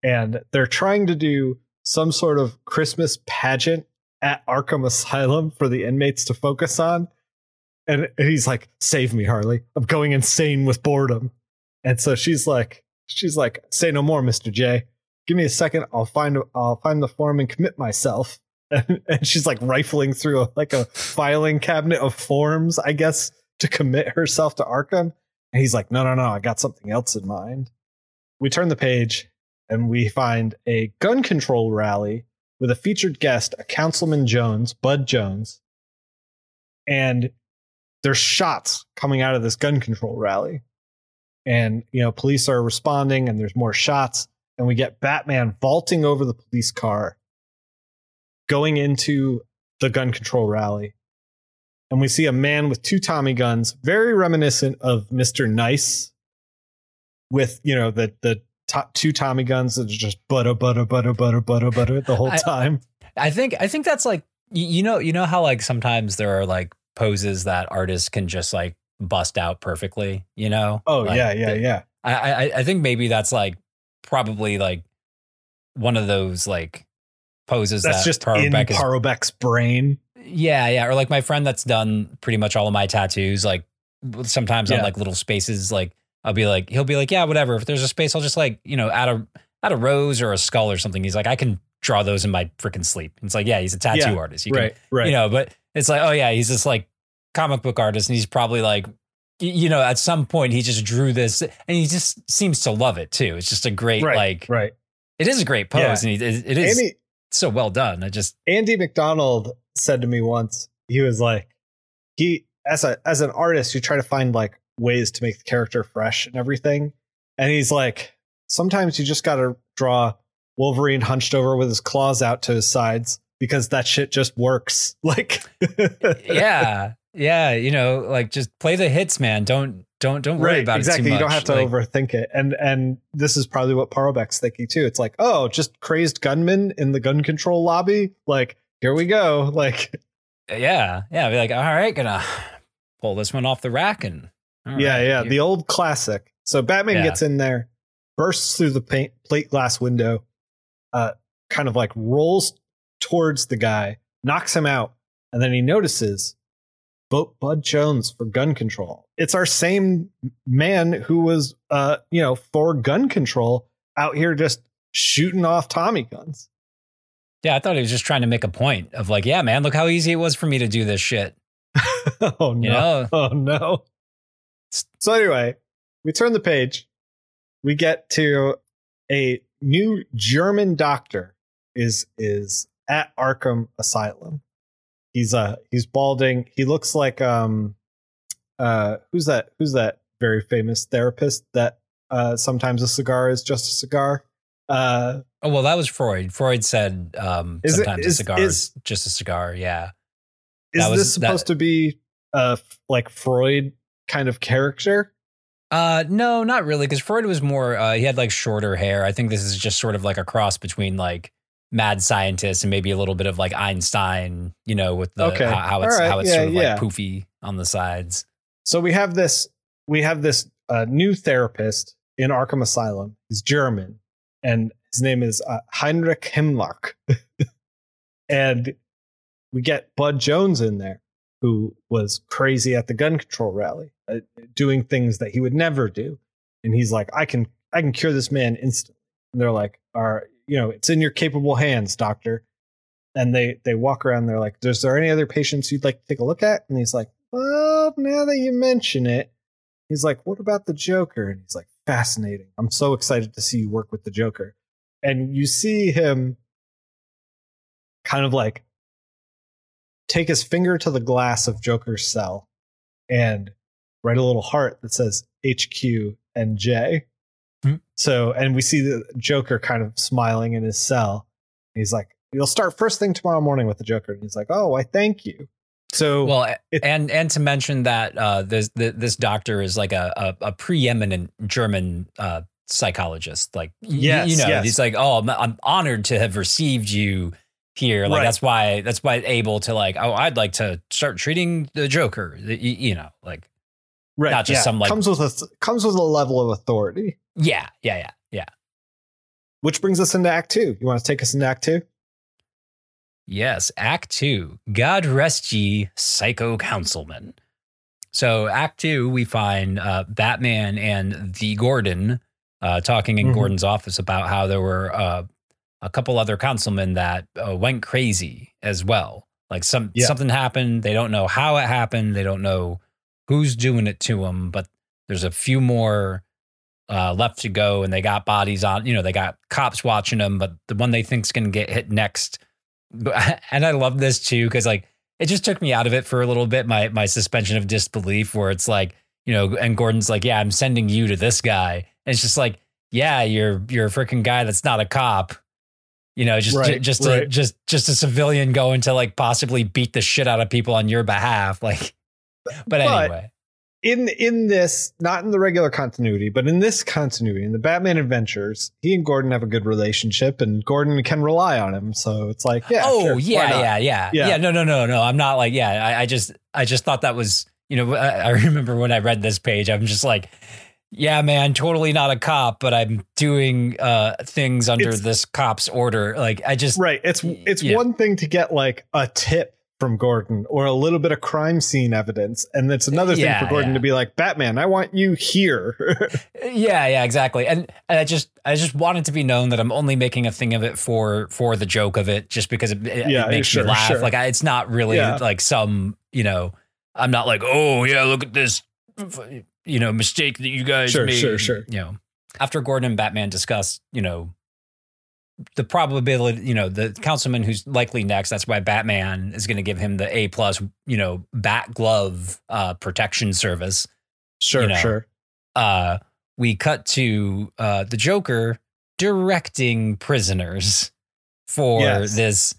and they're trying to do some sort of Christmas pageant at Arkham Asylum for the inmates to focus on. And, and he's like, "Save me, Harley! I'm going insane with boredom." And so she's like, "She's like, say no more, Mister J. Give me a second. I'll find I'll find the form and commit myself." and, and she's like rifling through a, like a filing cabinet of forms, I guess, to commit herself to Arkham. And he's like, no, no, no, I got something else in mind. We turn the page and we find a gun control rally with a featured guest, a Councilman Jones, Bud Jones. And there's shots coming out of this gun control rally. And, you know, police are responding and there's more shots. And we get Batman vaulting over the police car going into the gun control rally. And we see a man with two Tommy guns, very reminiscent of Mr. Nice, with, you know, the, the to- two Tommy guns that are just butter, butter, butter, butter, butter, butter the whole I- time. I think I think that's like You know, you know how like sometimes there are like poses that artists can just like bust out perfectly. You know? Oh Like, yeah, yeah, yeah. I, I I think maybe that's like probably like one of those like poses That's that just in Parobeck is Parobeck's brain. Yeah, yeah. Or like my friend that's done pretty much all of my tattoos, like sometimes on Yeah. like little spaces, like I'll be like, he'll be like, yeah, whatever. If there's a space, I'll just like, you know, add a add a rose or a skull or something. He's like, I can draw those in my freaking sleep. It's like, yeah, he's a tattoo Yeah, artist. You can, right, right. you know, but it's like, oh yeah, he's just like comic book artist and he's probably like you know, at some point he just drew this and he just seems to love it too. It's just a great right, like right. it is a great pose Yeah. and he, it, it is Andy so well done. I just Andy McDonald said to me once, he was like, he as a as an artist, you try to find like ways to make the character fresh and everything. And he's like, sometimes you just gotta draw Wolverine hunched over with his claws out to his sides because that shit just works. Like yeah, yeah, you know, like just play the hits, man. Don't don't don't worry right, about exactly. it too You don't have to Like, overthink it. And and this is probably what Parobeck's thinking too. It's like, oh, just crazed gunmen in the gun control lobby. Like, here we go. Like, Yeah, yeah. Be like, all right, gonna pull this one off the rack and all yeah, right, yeah, you- the old classic. So Batman Yeah. gets in there, bursts through the paint, plate glass window, uh, kind of like rolls towards the guy, knocks him out, and then he notices vote Bud Jones for gun control. It's our same man who was, uh, you know, for gun control out here just shooting off Tommy guns. yeah. I thought he was just trying to make a point of like, yeah, man, look how easy it was for me to do this shit. oh no! You know, Oh no. So anyway, we turn the page. We get to a new German doctor is is at Arkham Asylum. He's uh he's balding. He looks like um uh who's that who's that very famous therapist that uh sometimes a cigar is just a cigar. Uh oh well, that was Freud. Freud said um, Is it- sometimes a cigar is- is just a cigar. Yeah, is That was- this supposed to be uh like Freud kind of character? Uh, no, not really, because Freud was more. Uh, he had like shorter hair. I think this is just sort of like a cross between like mad scientist and maybe a little bit of like Einstein. You know, with the Okay. how, how it's All right. how it's Yeah, sort of yeah. like poofy on the sides. So we have this we have this uh, new therapist in Arkham Asylum. He's German, and his name is uh, Heinrich Himmler. and we get Bud Jones in there, who was crazy at the gun control rally, uh, doing things that he would never do. And he's like, "I can, I can cure this man instantly." And they're like, "Are you know, it's in your capable hands, doctor." And they they walk around. They're like, "Is there any other patients you'd like to take a look at?" And he's like, "Well, now that you mention it," he's like, "What about the Joker?" And he's like, "Fascinating. I'm so excited to see you work with the Joker." And you see him kind of like take his finger to the glass of Joker's cell and write a little heart that says HQ and J. Hmm. So, and we see the Joker kind of smiling in his cell. He's like, "You'll start first thing tomorrow morning with the Joker." And he's like, "Oh, I thank you." So, Well, it- and and to mention that uh, this the, this doctor is like a a, a preeminent German uh, psychologist. Like, Yes, you know, yes. he's like, oh, I'm, I'm honored to have received you here. Like Right. that's why that's why able to like, oh, I'd like to start treating the Joker. Y- y- You know, like, right, not just some, like- comes with a comes with a level of authority. yeah, yeah, yeah, yeah. Which brings us into Act Two. You want to take us into Act Two? Yes, Act Two. God rest ye, psycho councilman. So, Act Two, we find uh, Batman and the Gordon uh, talking in Mhm. Gordon's office about how there were uh, a couple other councilmen that uh, went crazy as well. Like some Yeah. something happened. They don't know how it happened. They don't know who's doing it to them. But there's a few more uh, left to go, and they got bodies on. You know, they got cops watching them. But the one they think's going to get hit next and I love this too because like it just took me out of it for a little bit. My my suspension of disbelief, where it's like you know, and Gordon's like, yeah, I'm sending you to this guy, and it's just like, yeah, you're you're a freaking guy that's not a cop. You know, just Right, just a, just just a civilian going to like possibly beat the shit out of people on your behalf, like. But But- anyway, in in this, not in the regular continuity, but in this continuity, in the Batman adventures, he and Gordon have a good relationship, and Gordon can rely on him. So it's like, yeah, oh sure, yeah, yeah, yeah, Yeah. yeah, No, no, no, no. I'm not like yeah. I, I just I just thought that was you know I, I remember when I read this page, I'm just like. Yeah, man, totally not a cop, but I'm doing uh, things under It's- this cop's order. Like, I just Right. It's it's Yeah. one thing to get like a tip from Gordon or a little bit of crime scene evidence, and it's another thing Yeah, for Gordon yeah. to be like, Batman, I want you here. Yeah, yeah, exactly. And, and I just I just wanted to be known that I'm only making a thing of it for for the joke of it, just because it, it, Yeah, it makes sure, me laugh. sure. Like I, it's not really like some you know I'm not like oh yeah look at this you know mistake that you guys Sure, made. sure, sure. You know after Gordon and Batman discuss you know the probability you know the councilman who's likely next. That's why Batman is going to give him the A plus you know Bat Glove uh, protection service sure, You know. sure. uh, we cut to uh, the Joker directing prisoners for Yes. this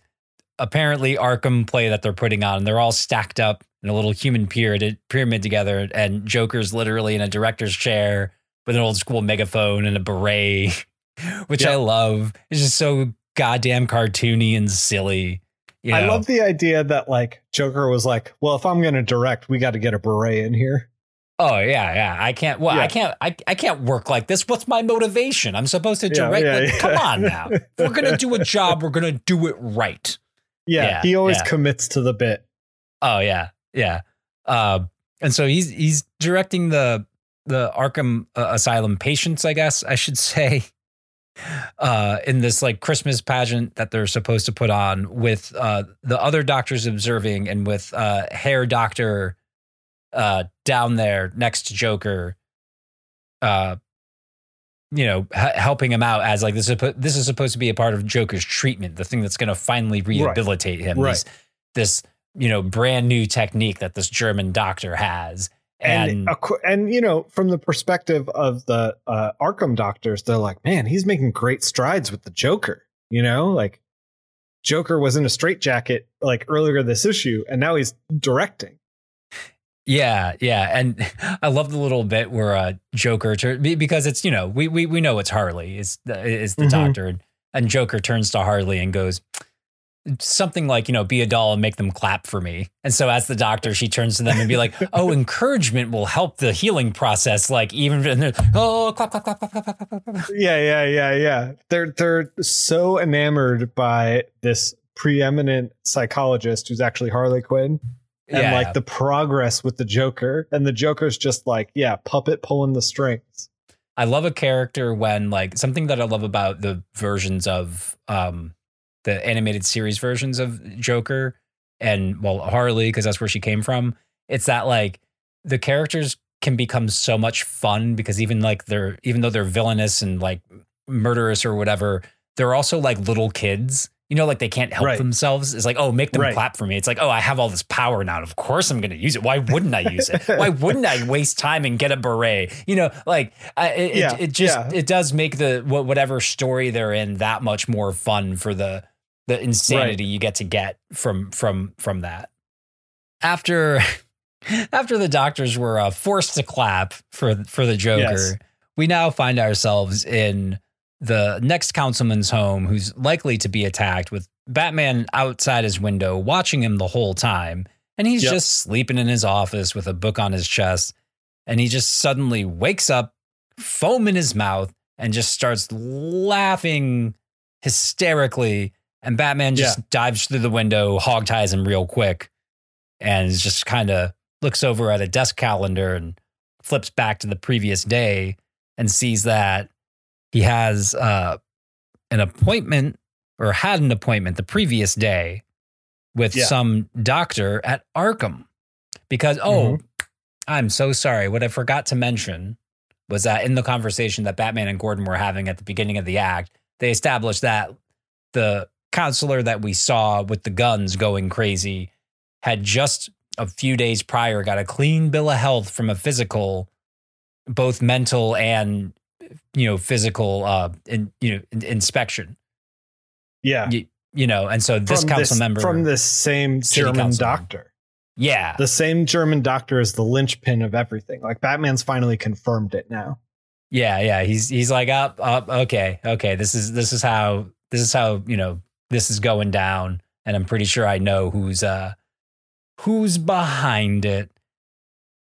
apparently Arkham play that they're putting on. And they're all stacked up in a little human pyramid, pyramid together, and Joker's literally in a director's chair with an old school megaphone and a beret, which I love. It's just so goddamn cartoony and silly. You I love the idea that like Joker was like, well, if I'm gonna direct, we got to get a beret in here. Oh yeah, yeah. I can't. Well, I can't. I, I can't work like this. What's my motivation? I'm supposed to Yeah, direct. yeah, like, yeah. Come on now. If we're gonna do a job. We're gonna do it right. Yeah, Yeah, he always yeah. commits to the bit. Oh yeah, yeah. Uh, and so he's he's directing the the Arkham uh, Asylum patients, I guess I should say, uh, in this like Christmas pageant that they're supposed to put on with uh, the other doctors observing and with uh, Herr doctor uh, down there next to Joker, uh, you know, h- helping him out as like this is this is supposed to be a part of Joker's treatment, the thing that's going to finally rehabilitate him. Right. This, this you know brand new technique that this German doctor has, And and, and you know, from the perspective of the uh, Arkham doctors, they're like, man, he's making great strides with the Joker. You know, like Joker was in a straitjacket like earlier this issue, and now he's directing. Yeah, yeah, and I love the little bit where uh, Joker tur- because it's you know we we we know it's Harley is the, is the Mhm. doctor and Joker turns to Harley and goes something like, you know, be a doll and make them clap for me. And so as the doctor, she turns to them and be like, oh, encouragement will help the healing process. Like even oh clap, clap, clap, clap, clap, clap, clap. Yeah, yeah, yeah, yeah. They're they're so enamored by this preeminent psychologist who's actually Harley Quinn. And yeah. like the progress with the Joker. And the Joker's just like, yeah, puppet pulling the strings. I love a character when like something that I love about the versions of um the animated series versions of Joker and well Harley because that's where she came from. It's that like the characters can become so much fun because even like they're even though they're villainous and like murderous or whatever, they're also like little kids. You know, like they can't help Right. themselves. It's like, oh, make them Right. clap for me. It's like, oh, I have all this power now. Of course I'm going to use it. Why wouldn't I use it? Why wouldn't I waste time and get a beret? You know, like I, it, Yeah, it, it just yeah. it does make the whatever story they're in that much more fun for the the insanity you get to get from from from that. After after the doctors were uh, forced to clap for for the Joker, Yes. we now find ourselves in the next councilman's home, who's likely to be attacked with Batman outside his window, watching him the whole time, and he's Yep. just sleeping in his office with a book on his chest, and he just suddenly wakes up, foam in his mouth, and just starts laughing hysterically. And Batman just dives through the window, hog ties him real quick, and just kind of looks over at a desk calendar and flips back to the previous day and sees that he has uh, an appointment or had an appointment the previous day with Yeah. some doctor at Arkham. Because, oh, I'm so sorry. What I forgot to mention was that in the conversation that Batman and Gordon were having at the beginning of the act, they established that the counselor that we saw with the guns going crazy had just a few days prior got a clean bill of health from a physical, both mental and you know physical uh in, you know in- inspection. Yeah, You, you know, and so this From council member from this same German council member. doctor. Yeah. The same German doctor is the linchpin of everything. Like Batman's finally confirmed it now. Yeah, yeah. He's he's like up, up. Okay, okay. This is this is how this is how you know this is going down, and I'm pretty sure I know who's uh who's behind it.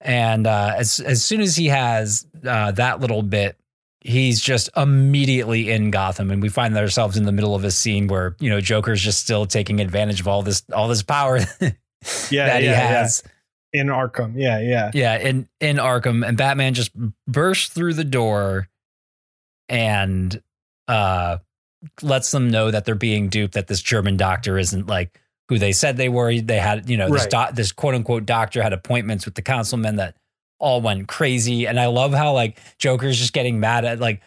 And uh, as as soon as he has uh, that little bit, he's just immediately in Gotham, and we find ourselves in the middle of a scene where you know Joker's just still taking advantage of all this all this power Yeah, that he yeah, yeah. has. in Arkham. Yeah, yeah. Yeah, in in Arkham, and Batman just bursts through the door and uh lets them know that they're being duped. That this German doctor isn't like who they said they were. They had, you know, this Right. doc, this quote unquote doctor had appointments with the councilmen that all went crazy. And I love how like Joker's just getting mad at like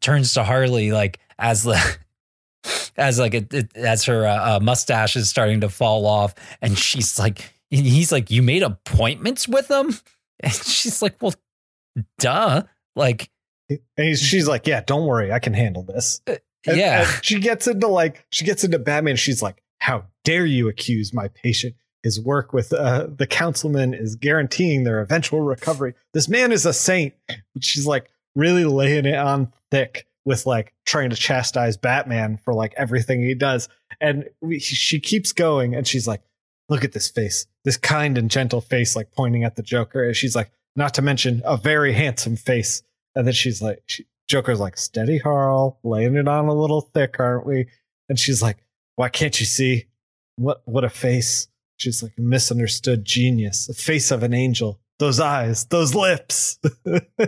turns to Harley like as the. As like it, it as her uh, uh, mustache is starting to fall off, and she's like, he's like, "You made appointments with them," and she's like, "Well, duh." Like, And he's, she's like, "Yeah, don't worry, I can handle this." And- yeah, and she gets into like she gets into Batman. She's like, "How dare you accuse my patient? His work with uh, the councilman is guaranteeing their eventual recovery. This man is a saint." She's like really laying it on thick with like trying to chastise Batman for like everything he does. And we, she keeps going, and she's like, "Look at this face, this kind and gentle face," like pointing at the Joker. And she's like, "Not to mention a very handsome face." And then she's like, she, Joker's like, steady, Harl, laying it on a little thick, aren't we? And she's like, why can't you see? What what a face. She's like a misunderstood genius, a face of an angel. Those eyes, those lips.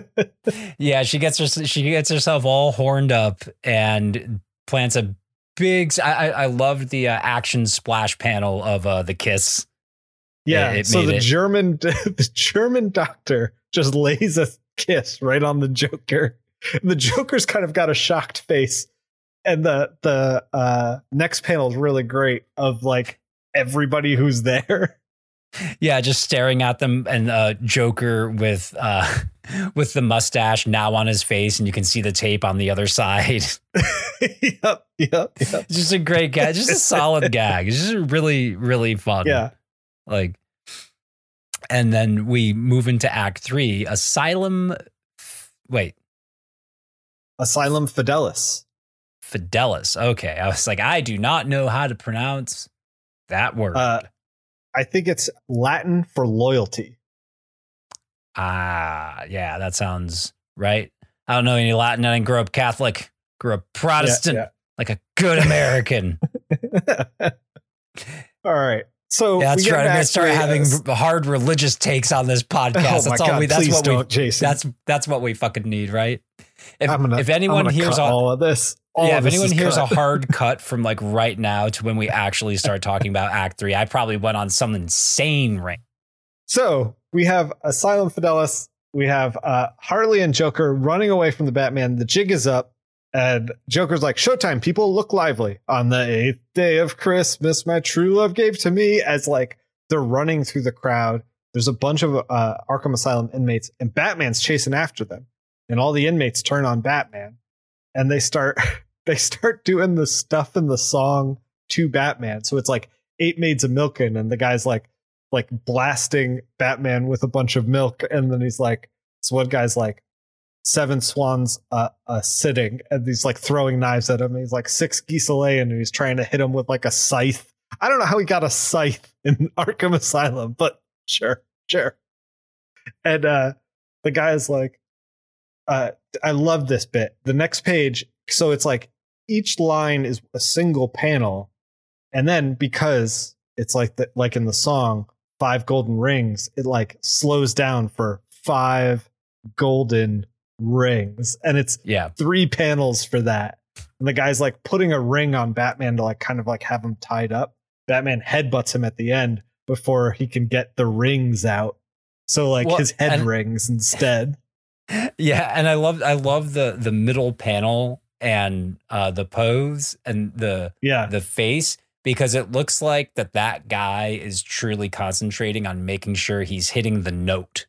yeah. She gets her, she gets herself all horned up and plants a big. I I, I loved the uh, action splash panel of uh, the kiss. yeah. It- it so the it- German the German doctor just lays a kiss right on the Joker. The Joker's kind of got a shocked face. And the the uh next panel is really great of like everybody who's there. Yeah, just staring at them and uh, Joker with uh, with the mustache now on his face, and you can see the tape on the other side. yep, yep, yep. Just a great gag, just a solid gag. It's just really, really fun. Yeah. like. And then we move into Act Three. Asylum. Wait, Asylum Fidelis. Fidelis. Okay, I was like, I do not know how to pronounce that word. Uh, I think it's Latin for loyalty. ah, yeah, that sounds right. I don't know any Latin. I didn't grow up Catholic. Grew up Protestant, Yeah, like a good American. All right. So Yeah, that's right. I'm gonna start to, uh, having hard religious takes on this podcast. Oh that's all God, we. That's what we. don't, Jason. That's that's what we fucking need, right? If, gonna, if anyone hears cut a, all of this, all yeah, of if anyone hears a hard cut from like right now to when we actually start talking about Act Three, I probably went on some insane rant. So we have Asylum Fidelis. We have uh, Harley and Joker running away from the Batman. The jig is up, and Joker's like, "Showtime! People look lively on the eighth day of Christmas. My true love gave to me." As like they're running through the crowd, there's a bunch of uh, Arkham Asylum inmates, and Batman's chasing after them. And all the inmates turn on Batman, and they start they start doing the stuff in the song to Batman. So it's like eight maids of milking, and the guy's like like blasting Batman with a bunch of milk, and then he's like, this one guy's like, seven swans uh, uh sitting, and he's like throwing knives at him. He's like six geese a laying, and he's trying to hit him with like a scythe. I don't know how he got a scythe in Arkham Asylum, but sure, sure. And uh the guy's like, uh, I love this bit. The next page, so it's like each line is a single panel, and then because it's like the, like in the song five golden rings it like slows down for five golden rings. And it's Yeah, three panels for that. And the guy's like putting a ring on batman to like kind of like have him tied up. Batman headbutts him at the end before he can get the rings out. So like Well, his head and- rings instead yeah, and I love I love the the middle panel and uh the pose and the yeah the face because it looks like that that guy is truly concentrating on making sure he's hitting the note.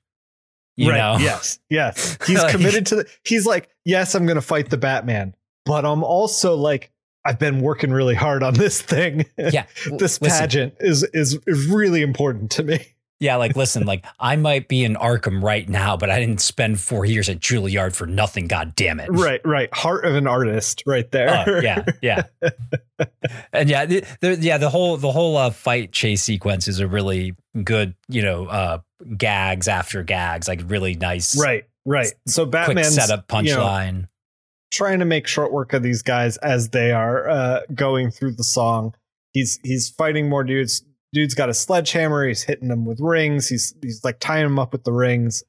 You right know? yes yes he's Like- committed to the he's like yes i'm gonna fight the batman but i'm also like i've been working really hard on this thing Yeah. this Listen, pageant is is is really important to me Yeah, like listen, like I might be in Arkham right now, but I didn't spend four years at Juilliard for nothing. God damn it! Right, right. Heart of an artist, right there. Oh, yeah, yeah, and yeah, the, the, yeah. The whole the whole uh, fight chase sequence is a really good, you know, uh, gags after gags, like really nice, right, right. So quick Batman setup you know, punchline. trying to make short work of these guys as they are uh, going through the song. He's he's fighting more dudes. Dude's got a sledgehammer. He's hitting them with rings. He's he's like tying them up with the rings.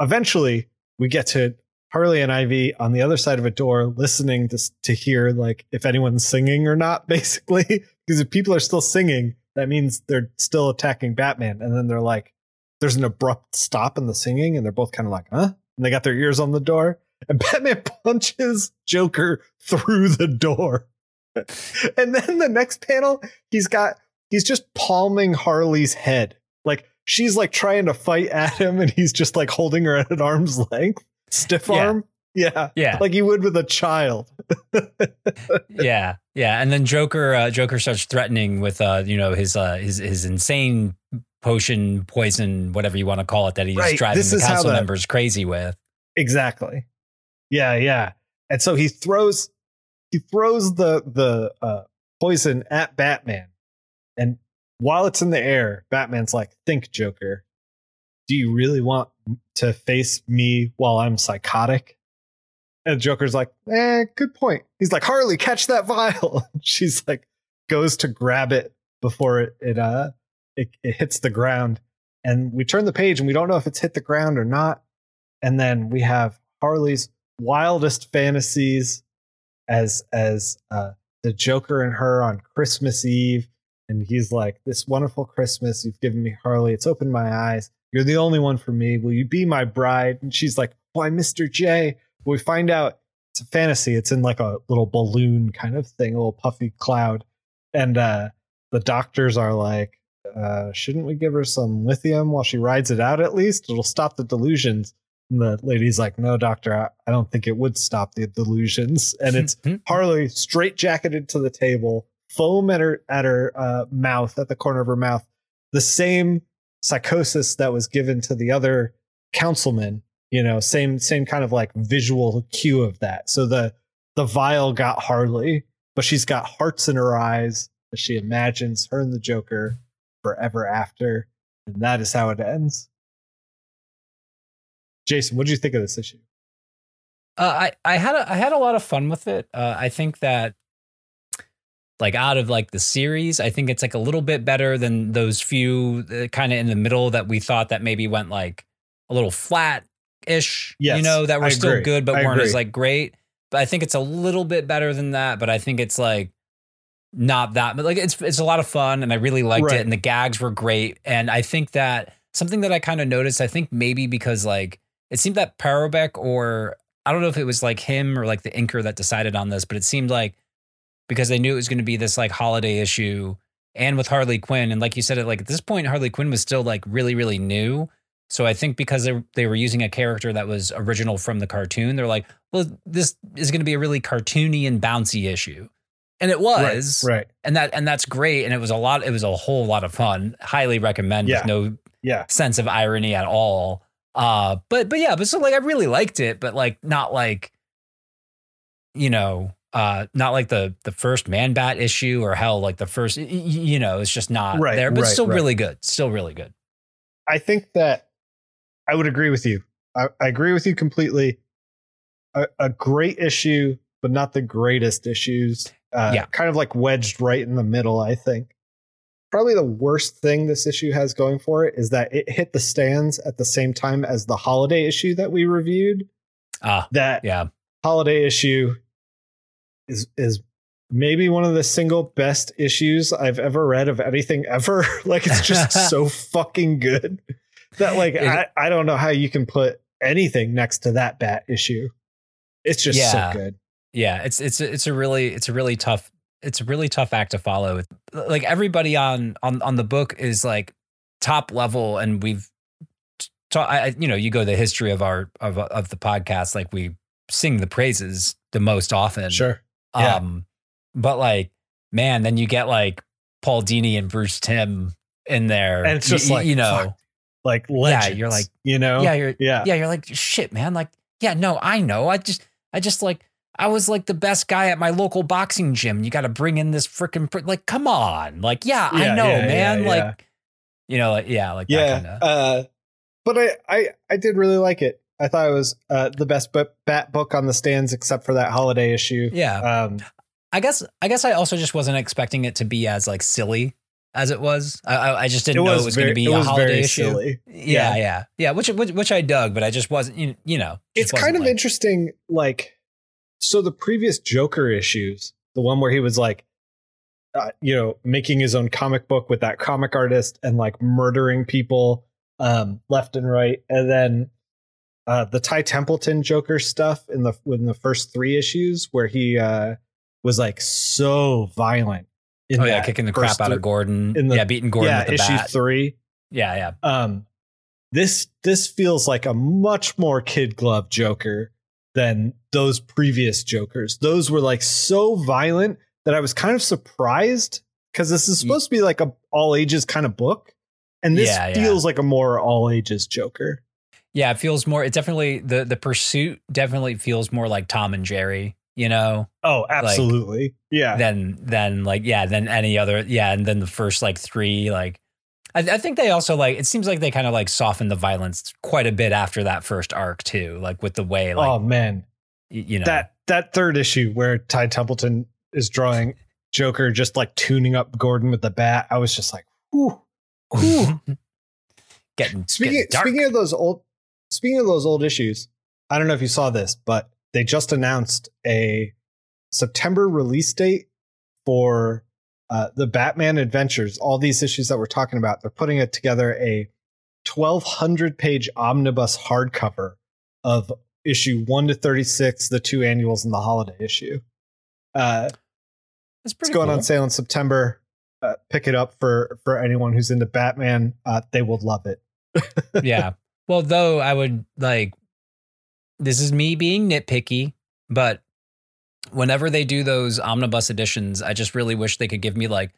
Eventually, we get to Harley and Ivy on the other side of a door, listening to to hear like if anyone's singing or not. Basically, because if people are still singing, that means they're still attacking Batman. And then they're like, there's an abrupt stop in the singing, and they're both kind of like, huh? And they got their ears on the door. And Batman punches Joker through the door. and then the next panel, he's got he's just palming Harley's head. Like she's like trying to fight at him, and he's just like holding her at an arm's length, stiff Yeah. arm. Yeah. Yeah. Like you would with a child. yeah, yeah, and then Joker, uh, Joker starts threatening with, uh, you know, his uh, his his insane potion, poison, whatever you want to call it, that he's Right, driving this the council members crazy with. Exactly. Yeah, yeah. And so he throws he throws the the uh, poison at Batman, and while it's in the air, Batman's like, "Think, Joker. Do you really want to face me while I'm psychotic?" And Joker's like, "Eh, good point." He's like, "Harley, catch that vial." She's like, goes to grab it before it it uh it, it hits the ground, and we turn the page and we don't know if it's hit the ground or not. And then we have Harley's wildest fantasies as as uh, the Joker and her on Christmas Eve, and he's like, "This wonderful Christmas you've given me, Harley. It's opened my eyes. You're the only one for me. Will you be my bride?" And she's like, "Why, Mister J?" We find out it's a fantasy. It's in like a little balloon kind of thing, a little puffy cloud, and uh, the doctors are like, uh, "Shouldn't we give her some lithium while she rides it out? At least it'll stop the delusions." And the lady's like, "No, doctor, I, I don't think it would stop the delusions." And it's Harley straight jacketed to the table, foam at her at her uh, mouth, at the corner of her mouth, the same psychosis that was given to the other councilman. You know, same same kind of like visual cue of that. So the the vial got Harley, but she's got hearts in her eyes as she imagines her and the Joker forever after, and that is how it ends. Jason, what did you think of this issue? Uh, I I had a, I had a lot of fun with it. Uh, I think that like out of like the series, I think it's like a little bit better than those few uh, kind of in the middle that we thought that maybe went like a little flat ish. Yes, you know that were I still agree. good but I weren't as like great. But I think it's a little bit better than that. But I think it's like not that but like it's it's a lot of fun and I really liked Right. it and the gags were great and I think that something that I kind of noticed I think maybe because like it seemed that Parobeck or I don't know if it was like him or like the inker that decided on this but it seemed like because they knew it was going to be this like holiday issue and with Harley Quinn and like you said it like at this point Harley Quinn was still like really really new so I think because they they were using a character that was original from the cartoon they're like well this is going to be a really cartoony and bouncy issue and it was right. and that and that's great and it was a lot it was a whole lot of fun highly recommend Yeah. with no Yeah. sense of irony at all uh but but yeah but so like i really liked it but like not like you know uh not like the the first man bat issue or hell like the first you know it's just not Right, there but right, still right. really good still really good I think that I would agree with you. I, I agree with you completely. A, a great issue, but not the greatest issues. Uh, Yeah. Kind of like wedged right in the middle, I think. Probably the worst thing this issue has going for it is that it hit the stands at the same time as the holiday issue that we reviewed. ah That yeah holiday issue is is maybe one of the single best issues I've ever read of anything ever. like it's just so fucking good that like It- I, I don't know how you can put anything next to that bat issue. It's just Yeah. so good. yeah it's it's it's a really it's a really tough it's a really tough act to follow like everybody on on on the book is like top level and we've ta- I, I- you know you go the history of our of of the podcast like we sing the praises the most often Sure. Yeah. um but like man then you get like Paul Dini and Bruce Timm in there. And it's just Y- like, you know, fuck. like legends. you're like- you know, yeah, you're yeah, yeah, you're like shit, man. Like, yeah, no, I know. I just, I just like, I was like the best guy at my local boxing gym. You got to bring in this freaking, pr- like, come on, like, yeah, I know, yeah, man. yeah, like, yeah. you know, like, yeah, like that yeah. kind of. Uh, but I, I, I did really like it. I thought it was uh, the best bat book on the stands, except for that holiday issue. yeah, Um, I guess, I guess, I also just wasn't expecting it to be as like silly as it was. I, I, just didn't know it was going to be it a holiday issue. silly. Yeah, yeah, yeah, Which, which, which I dug, but I just wasn't. You, you know, It's kind of like- interesting. Like, so the previous Joker issues, the one where he was like, uh, you know, making his own comic book with that comic artist and like murdering people um, left and right, and then uh, the Ty Templeton Joker stuff in the in the first three issues where he uh, was like so violent. In Oh yeah, kicking the crap out of Gordon. the- yeah, beating Gordon yeah, with the issue bat. three. yeah, yeah. um this this feels like a much more kid glove joker than those previous jokers those were like so violent that i was kind of surprised because this is supposed to be like a all ages kind of book and this Yeah, yeah. feels like a more all ages joker Yeah, it feels more. It definitely the the pursuit definitely feels more like Tom and Jerry. You know, oh absolutely yeah Then then like yeah than any other yeah, and then the first like three like. I, I think they also like. It seems like they kind of like softened the violence quite a bit after that first arc too, like with the way like oh man y- you know that that third issue where ty templeton is drawing joker just like tuning up gordon with the bat i was just like whew, whew. getting Speaking getting speaking of those old speaking of those old issues, I don't know if you saw this, but they just announced a September release date for uh, the Batman Adventures. All these issues that we're talking about, they're putting it together a 1200 page omnibus hardcover of issue 1 to 36, the two annuals and the holiday issue. Uh, It's it's going cool. on sale in September. Uh, pick it up for for anyone who's into Batman. Uh, they will love it. yeah. Well, though I would like this is me being nitpicky, but whenever they do those omnibus editions, I just really wish they could give me like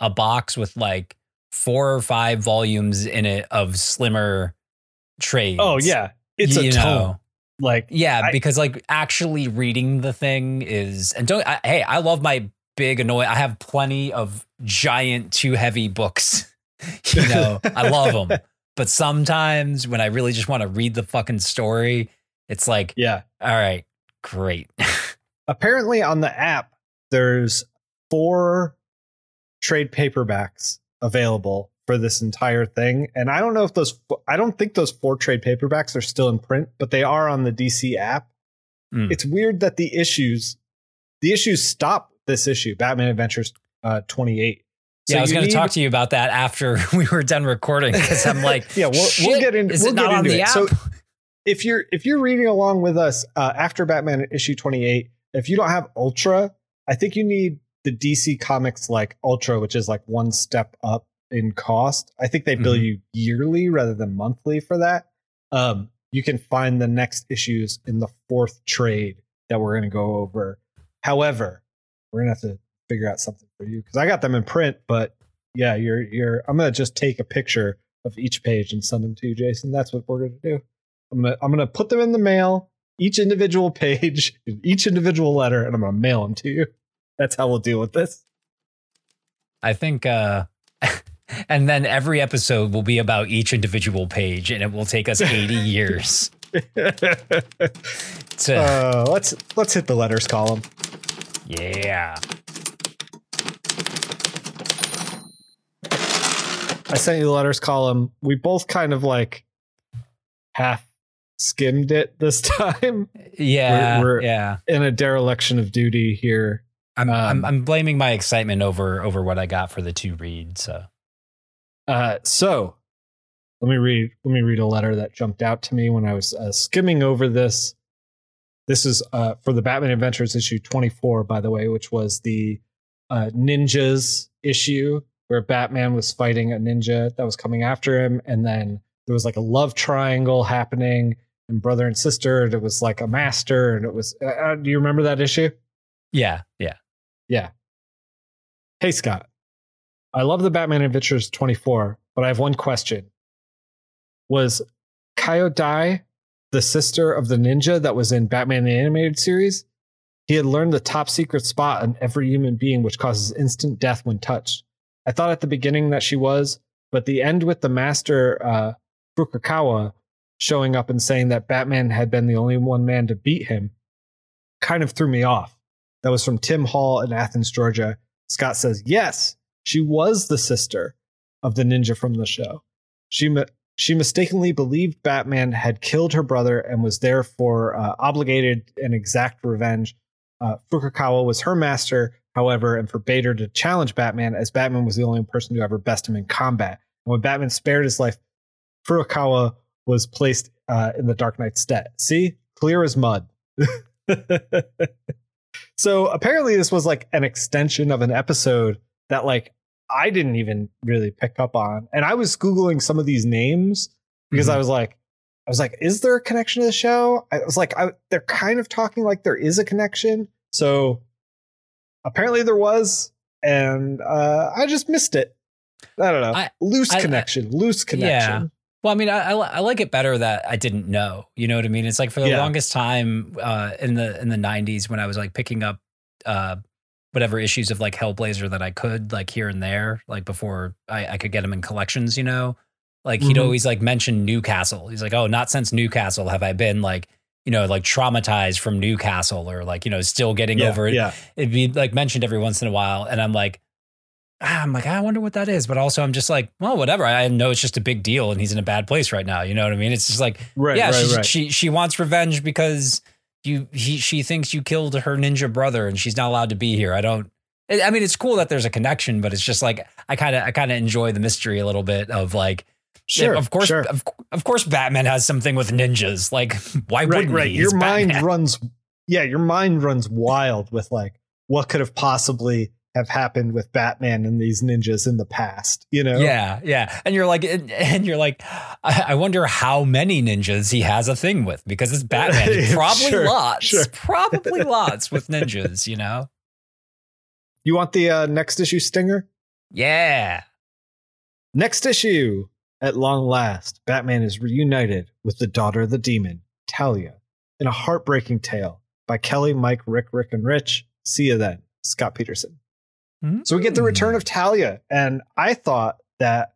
a box with like four or five volumes in it of slimmer oh, trades. Oh yeah, it's a You tome. Like Yeah, I- because like actually reading the thing is and don't I, hey, I love my big annoy. I have plenty of giant too heavy books. you know, I love them. But sometimes when I really just want to read the fucking story, it's like, yeah. all right, great. Apparently on the app, there's four trade paperbacks available for this entire thing, and I don't know if those. I don't think those four trade paperbacks are still in print, but they are on the DC app. Mm. It's weird that the issues, the issues stop this issue, Batman Adventures uh, 28. Yeah, I was going to talk to you about that after we were done recording because I'm like, yeah, we'll, we'll get into. Is we'll it not get on the it. app? So if you're if you're reading along with us uh, after Batman issue 28, if you don't have Ultra, I think you need the DC Comics like Ultra, which is like one step up in cost. I think they bill Mhm. you yearly rather than monthly for that. Um, you can find the next issues in the fourth trade that we're going to go over. However, we're going to have to figure out something for you because I got them in print, but yeah, you're you're. I'm going to just take a picture of each page and send them to you, Jason. That's what we're going to do. I'm gonna I'm gonna put them in the mail, each individual page, each individual letter, and I'm gonna mail them to you. That's how we'll deal with this. I think, uh, and then every episode will be about each individual page and it will take us 80 years to, uh, let's let's hit the letters column. yeah. I sent you the letters column. We both kind of like half skimmed it this time Yeah. we're- yeah. in a dereliction of duty here. I'm, Um, I'm I'm blaming my excitement over over what I got for the two read. So Uh, so let me read let me read a letter that jumped out to me when I was uh, skimming over this. This is uh, for the Batman Adventures issue 24, by the way, which was the uh, ninjas issue where Batman was fighting a ninja that was coming after him, and then there was like a love triangle happening, and brother and sister, and it was like a master, and it was. Uh, uh, do you remember that issue? yeah, yeah. Yeah. Hey Scott, I love the Batman Adventures 24, but I have one question. Was Kyodai the sister of the ninja that was in Batman the Animated Series? He had learned the top secret spot on every human being, which causes instant death when touched. I thought at the beginning that she was, but the end with the master uh, showing up and saying that Batman had been the only one man to beat him kind of threw me off. That was from Tim Hall in Athens, Georgia. Scott says, yes, she was the sister of the ninja from the show. She she mistakenly believed Batman had killed her brother and was therefore uh, obligated and exact revenge. Uh, was her master, however, and for Bader to challenge Batman, as Batman was the only person to ever best him in combat. And when Batman spared his life, Furukawa was placed uh, in the Dark Knight's stead. See, clear as mud. so apparently, this was like an extension of an episode that like I didn't even really pick up on. And I was Googling some of these names because mm-hmm. I was like, I was like, is there a connection to the show? I was like, I, they're kind of talking like there is a connection. So apparently there was, and uh, I just missed it. I don't know. I, loose I, connection, I, loose connection. Yeah. Well, I mean, I, I, like it better that I didn't know. You know what I mean? It's like for the yeah. longest time uh, in the in the '90s when I was like picking up uh, whatever issues of like Hellblazer that I could, like here and there, like before I, I could get them in collections, you know? Like he'd mm-hmm. always like mention Newcastle. He's like, oh, not since Newcastle have I been like, you know, like traumatized from Newcastle or like, you know, still getting yeah, over it. Yeah. It'd be like mentioned every once in a while. And I'm like, ah, I'm like, I wonder what that is. But also I'm just like, well, whatever. I know it's just a big deal and he's in a bad place right now. You know what I mean? It's just like, right, yeah, right, right. she she wants revenge because you he she thinks you killed her ninja brother and she's not allowed to be here. I don't I mean, it's cool that there's a connection, but it's just like I kind of I kind of enjoy the mystery a little bit of like. Sure, of course, sure. Of, of, course, Batman has something with ninjas. Like, why right, wouldn't right. he? Your mind Batman. runs, yeah, your mind runs wild with like what could have possibly have happened with Batman and these ninjas in the past, you know? Yeah, yeah. And you're like, and you're like, I wonder how many ninjas he has a thing with because it's Batman. Probably sure, lots. Sure. Probably lots with ninjas, you know? You want the uh, next issue stinger? Yeah. Next issue. At long last, Batman is reunited with the daughter of the demon, Talia, in a heartbreaking tale by Kelley, Mike, Rick, Rick, and Rich. See you then, Scott Peterson. Mm-hmm. So we get the return of Talia, and I thought that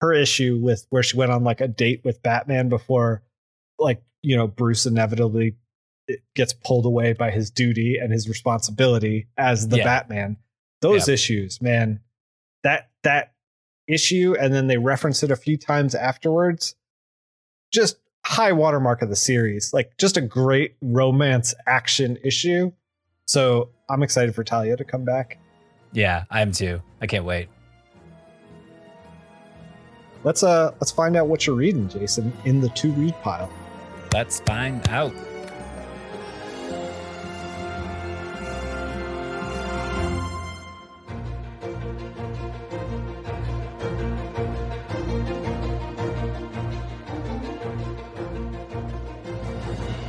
her issue with where she went on like a date with Batman before, like you know, Bruce inevitably gets pulled away by his duty and his responsibility as the yeah. Batman. Those issues, man, that that issue, and then they reference it a few times afterwards. Just high watermark of the series, like just a great romance action issue. So I'm excited for Talia to come back. Yeah, I am too. I can't wait. Let's uh let's find out what you're reading, Jason, in the to read pile. Let's find out.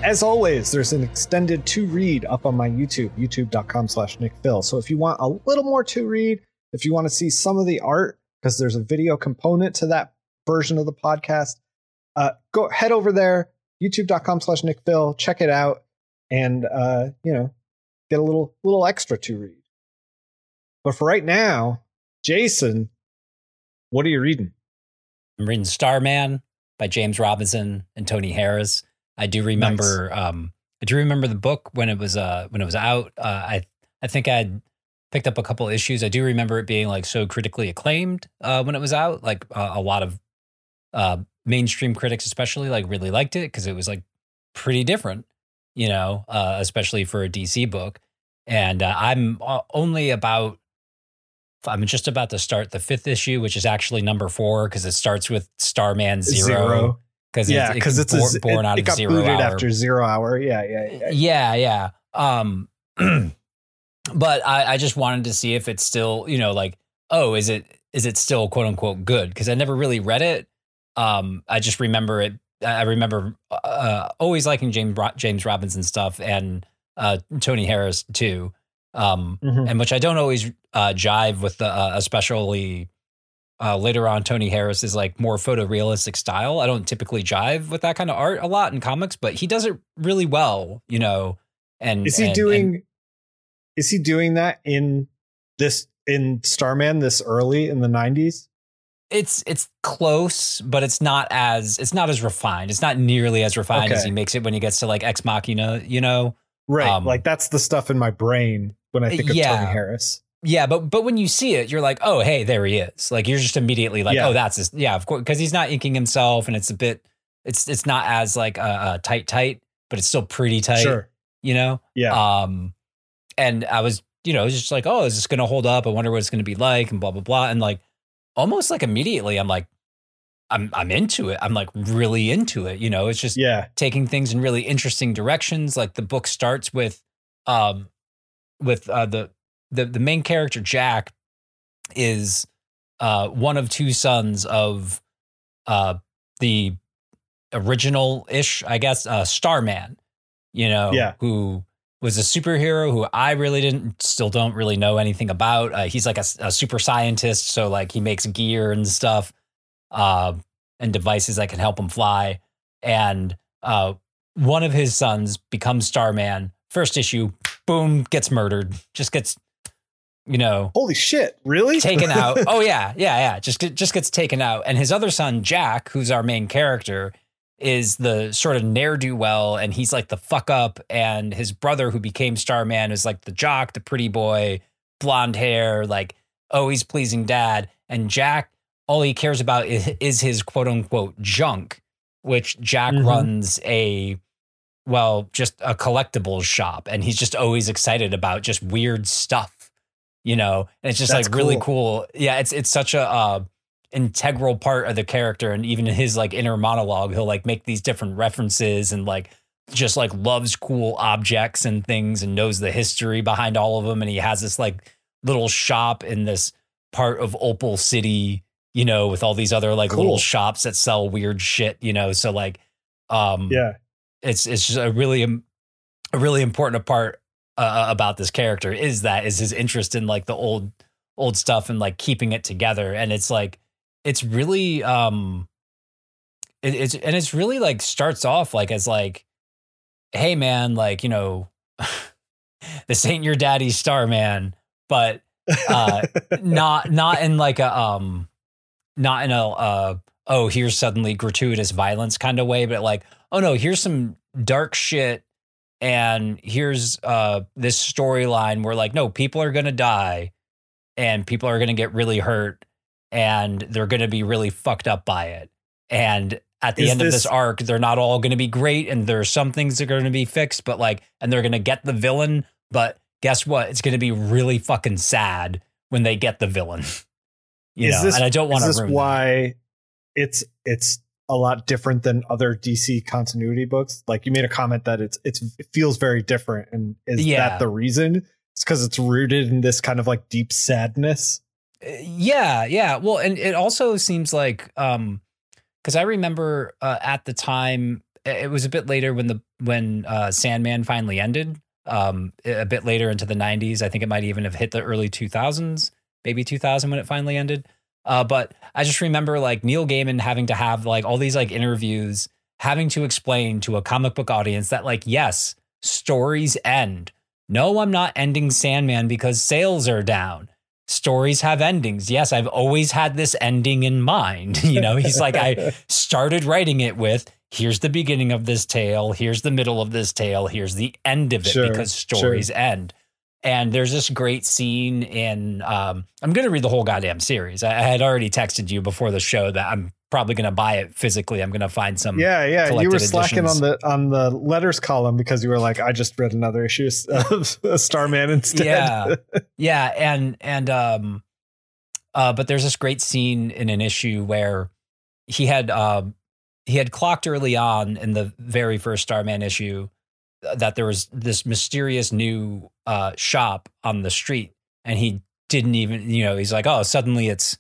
As always, there's an extended to read up on my YouTube, youtube.com slash Nick Phil. So if you want a little more to read, if you want to see some of the art, because there's a video component to that version of the podcast, uh, go head over there, youtube.com slash Nick Phil, check it out, and uh, you know, get a little little extra to read. But for right now, Jason, what are you reading? I'm reading Starman by James Robinson and Tony Harris. I do remember. Nice. Um, I do remember the book when it was uh when it was out. Uh, I I think I picked up a couple issues. I do remember it being like so critically acclaimed uh, when it was out. Like uh, a lot of uh, mainstream critics, especially, like really liked it because it was like pretty different, you know, uh, especially for a DC book. And uh, I'm only about I'm just about to start the fifth issue, which is actually number four because it starts with Starman Zero. Zero because yeah, because it's, it's, born, a, out it, of got zero booted hour. after zero hour. Yeah, yeah, yeah. Yeah, yeah. Um, but I, I just wanted to see if it's still, you know, like, oh, is it is it still quote unquote good? Because I never really read it. Um, I just remember it. I remember uh, always liking James James Robinson stuff and uh, Tony Harris too. Um, Mhm. and which I don't always uh, jive with the, uh, especially uh, later on. Tony Harris is like more photorealistic style. I don't typically jive with that kind of art a lot in comics, but he does it really well, you know. And Is he and- doing? and- is he doing that in this in Starman this early in the nineties? it's it's close, but it's not as it's not as refined. It's not nearly as refined as he makes it when he gets to like Ex Machina, you know. Right, Um, like that's the stuff in my brain when I think of Yeah. Tony Harris. Yeah, but but when you see it, you're like, oh, hey, there he is. Like you're just immediately like, Yeah. oh, that's his. Yeah, of course, because he's not inking himself, and it's a bit, it's it's not as like uh, uh, tight, tight, but it's still pretty tight. Sure, You know. yeah, Um, and I was, you know, was just like, oh, is this going to hold up? I wonder what it's going to be like, and blah blah blah, and like almost like immediately, I'm like, I'm I'm into it. I'm like really into it. You know, it's just yeah, taking things in really interesting directions. Like the book starts with, um, with uh, the the the main character Jack is uh one of two sons of uh the original ish, I guess, uh, Starman. You know, Yeah. who was a superhero who I really didn't, still don't really know anything about. Uh, he's like a, a super scientist, so like he makes gear and stuff, uh, and devices that can help him fly. And uh, one of his sons becomes Starman. First issue, boom, gets murdered. Just gets, you know, holy shit, really taken out. Oh yeah, yeah, yeah. Just just gets taken out. And his other son, Jack, who's our main character, is the sort of ne'er do well, and he's like the fuck up. And his brother, who became Starman, is like the jock, the pretty boy, blonde hair, like always pleasing dad. And Jack, all he cares about is, is his quote unquote junk, which Jack Mhm. runs a well, just a collectibles shop, and he's just always excited about just weird stuff, you know. And it's just That's like really cool. cool. Yeah, it's it's such a uh, integral part of the character, and even in his like inner monologue, he'll like make these different references and like just like loves cool objects and things and knows the history behind all of them. And he has this like little shop in this part of Opal City, you know, with all these other like Cool. little shops that sell weird shit, you know. So like, um, yeah, it's it's just a really a really important part uh, about this character is that is his interest in like the old old stuff and like keeping it together. And it's like it's really um it, it's and it's really like starts off like as like hey man like you know this ain't your daddy's star man. But uh, not not in like a um not in a uh oh here's suddenly gratuitous violence kind of way but like oh no here's some dark shit and here's uh this storyline where like no people are gonna die and people are gonna get really hurt and they're gonna be really fucked up by it. And at the Is end of this- this arc they're not all gonna be great and there's some things that are gonna be fixed but like and they're gonna get the villain but guess what? It's gonna be really fucking sad when they get the villain. You Is know this- and i don't want to this ruin that. why it's it's a lot different than other DC continuity books? Like you made a comment that it's it's it feels very different, and is Yeah. that the reason? It's because it's rooted in this kind of like deep sadness. Uh, yeah yeah well and it also seems like um because i remember uh, at the time it it was a bit later when the when uh sandman finally ended um a bit later into the 90s i think it might even have hit the early 2000s maybe 2000 when it finally ended uh but i just remember like neil gaiman having to have like all these like interviews having to explain to a comic book audience that like yes stories end no i'm not ending sandman because sales are down stories have endings. Yes, I've always had this ending in mind. You know, he's like, I started writing it with here's the beginning of this tale, here's the middle of this tale, here's the end of it Sure, because sure. stories end. And there's this great scene in, um, I'm going to read the whole goddamn series. I, I had already texted you before the show that I'm probably going to buy it physically. I'm going to find some. yeah, yeah. You were slacking editions. on the on the letters column because you were like, I just read another issue of Starman instead. Yeah. Yeah, and and um uh but there's this great scene in an issue where he had um he had clocked early on in the very first Starman issue uh, that there was this mysterious new uh shop on the street and he didn't even you know he's like oh suddenly it's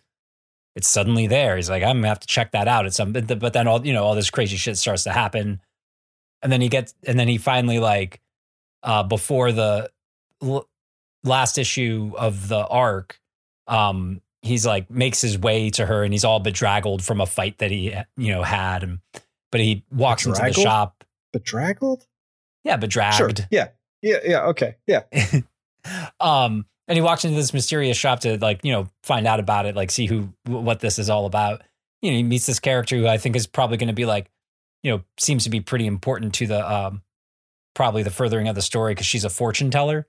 it's suddenly there he's like i'm gonna have to check that out it's some but but then all you know all this crazy shit starts to happen and then he gets and then he finally like uh before the l- last issue of the arc, um, he's like makes his way to her and he's all bedraggled from a fight that he you know had and but he walks into the Bedraggled? shop Bedraggled? Yeah bedragged Sure. Yeah. Yeah. Yeah. Okay. Yeah. um and he walks into this mysterious shop to like you know find out about it like see who what this is all about you know he meets this character who i think is probably going to be like you know seems to be pretty important to the um probably the furthering of the story because she's a fortune teller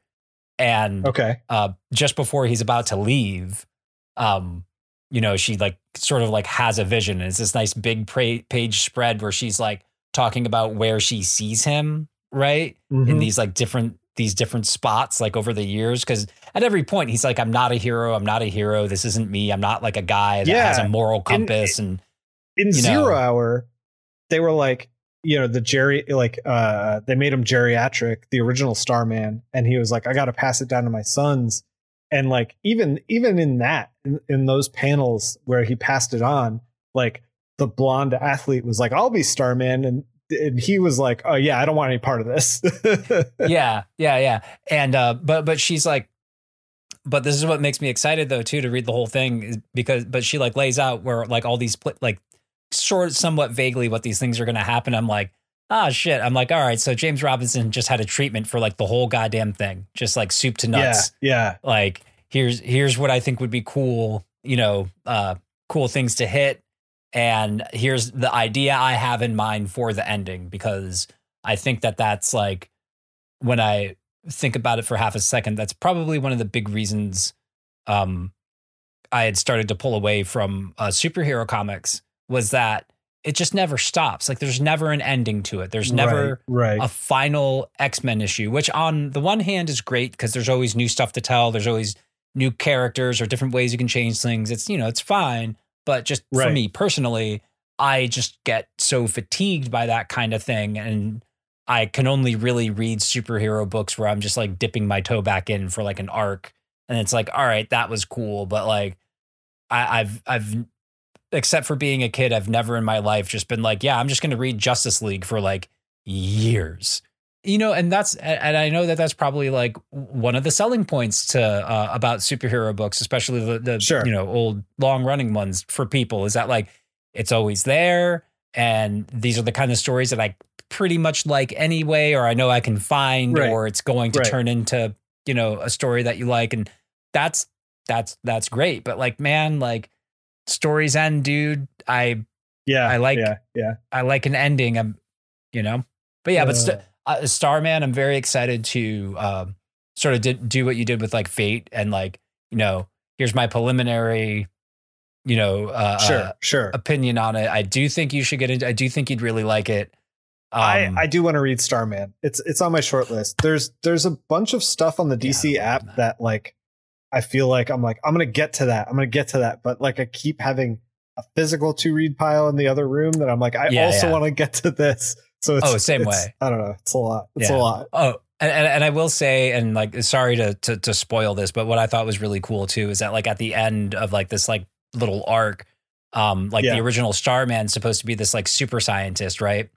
and Okay. uh, just before he's about to leave, um, you know, she like sort of like has a vision. And it's this nice big pra- page spread where she's like talking about where she sees him, right? In Mhm. these like different these different spots like over the years because at every point he's like i'm not a hero i'm not a hero this isn't me i'm not like a guy that has a moral compass and in zero know. hour they were like you know the jerry like uh they made him geriatric the original starman and he was like i gotta pass it down to my sons and like even even in that in, in those panels where he passed it on like the blonde athlete was like i'll be starman and and he was like oh yeah i don't want any part of this yeah, yeah, yeah. And uh but but she's like but this is what makes me excited though too to read the whole thing because but she like lays out where like all these pl- like sort somewhat vaguely what these things are going to happen. I'm like, ah shit. I'm like, all right, so James Robinson just had a treatment for like the whole goddamn thing. Just like soup to yeah nuts. yeah Like here's here's what I think would be cool, you know, uh cool things to hit and here's the idea I have in mind for the ending because I think that that's like when I think about it for half a second, that's probably one of the big reasons um, I had started to pull away from uh, superhero comics was that it just never stops. Like there's never an ending to it. There's never right, right. a final X Men issue, which on the one hand is great because there's always new stuff to tell. There's always new characters or different ways you can change things. It's you know it's fine, but just for me personally, I just get so fatigued by that kind of thing, and I can only really read superhero books where I'm just like dipping my toe back in for like an arc, and it's like all right, that was cool, but like I, I've I've except for being a kid, I've never in my life just been like, yeah, I'm just going to read Justice League for like years. You know, and that's and I know that that's probably like one of the selling points to uh, about superhero books, especially the, the Sure. you know old long running ones for people, is that like it's always there, and these are the kind of stories that I pretty much like anyway, or I know I can find, Right. or it's going to Right. turn into you know a story that you like, and that's that's that's great. But like, man, like stories end, dude. I yeah I like- yeah yeah I like an ending. I'm, you know, but yeah, but Uh, st- uh, Starman, I'm very excited to um, sort of did, do what you did with like Fate and like, you know, here's my preliminary, you know, uh, sure uh, sure opinion on it. I do think you should get into. I do think you'd really like it. Um, I, I do want to read Starman. It's it's on my short list. There's there's a bunch of stuff on the DC I app that. that like I feel like I'm like I'm gonna get to that. I'm gonna get to that, but like I keep having a physical to read pile in the other room that I'm like I Yeah, also yeah. want to get to this. So it's Oh, same way. I don't know. It's a lot. It's Yeah. a lot. Oh, and, and and I will say, and like, sorry to, to to spoil this, but what I thought was really cool too is that like at the end of like this like little arc, um, like Yeah. the original Starman's supposed to be this like super scientist, right?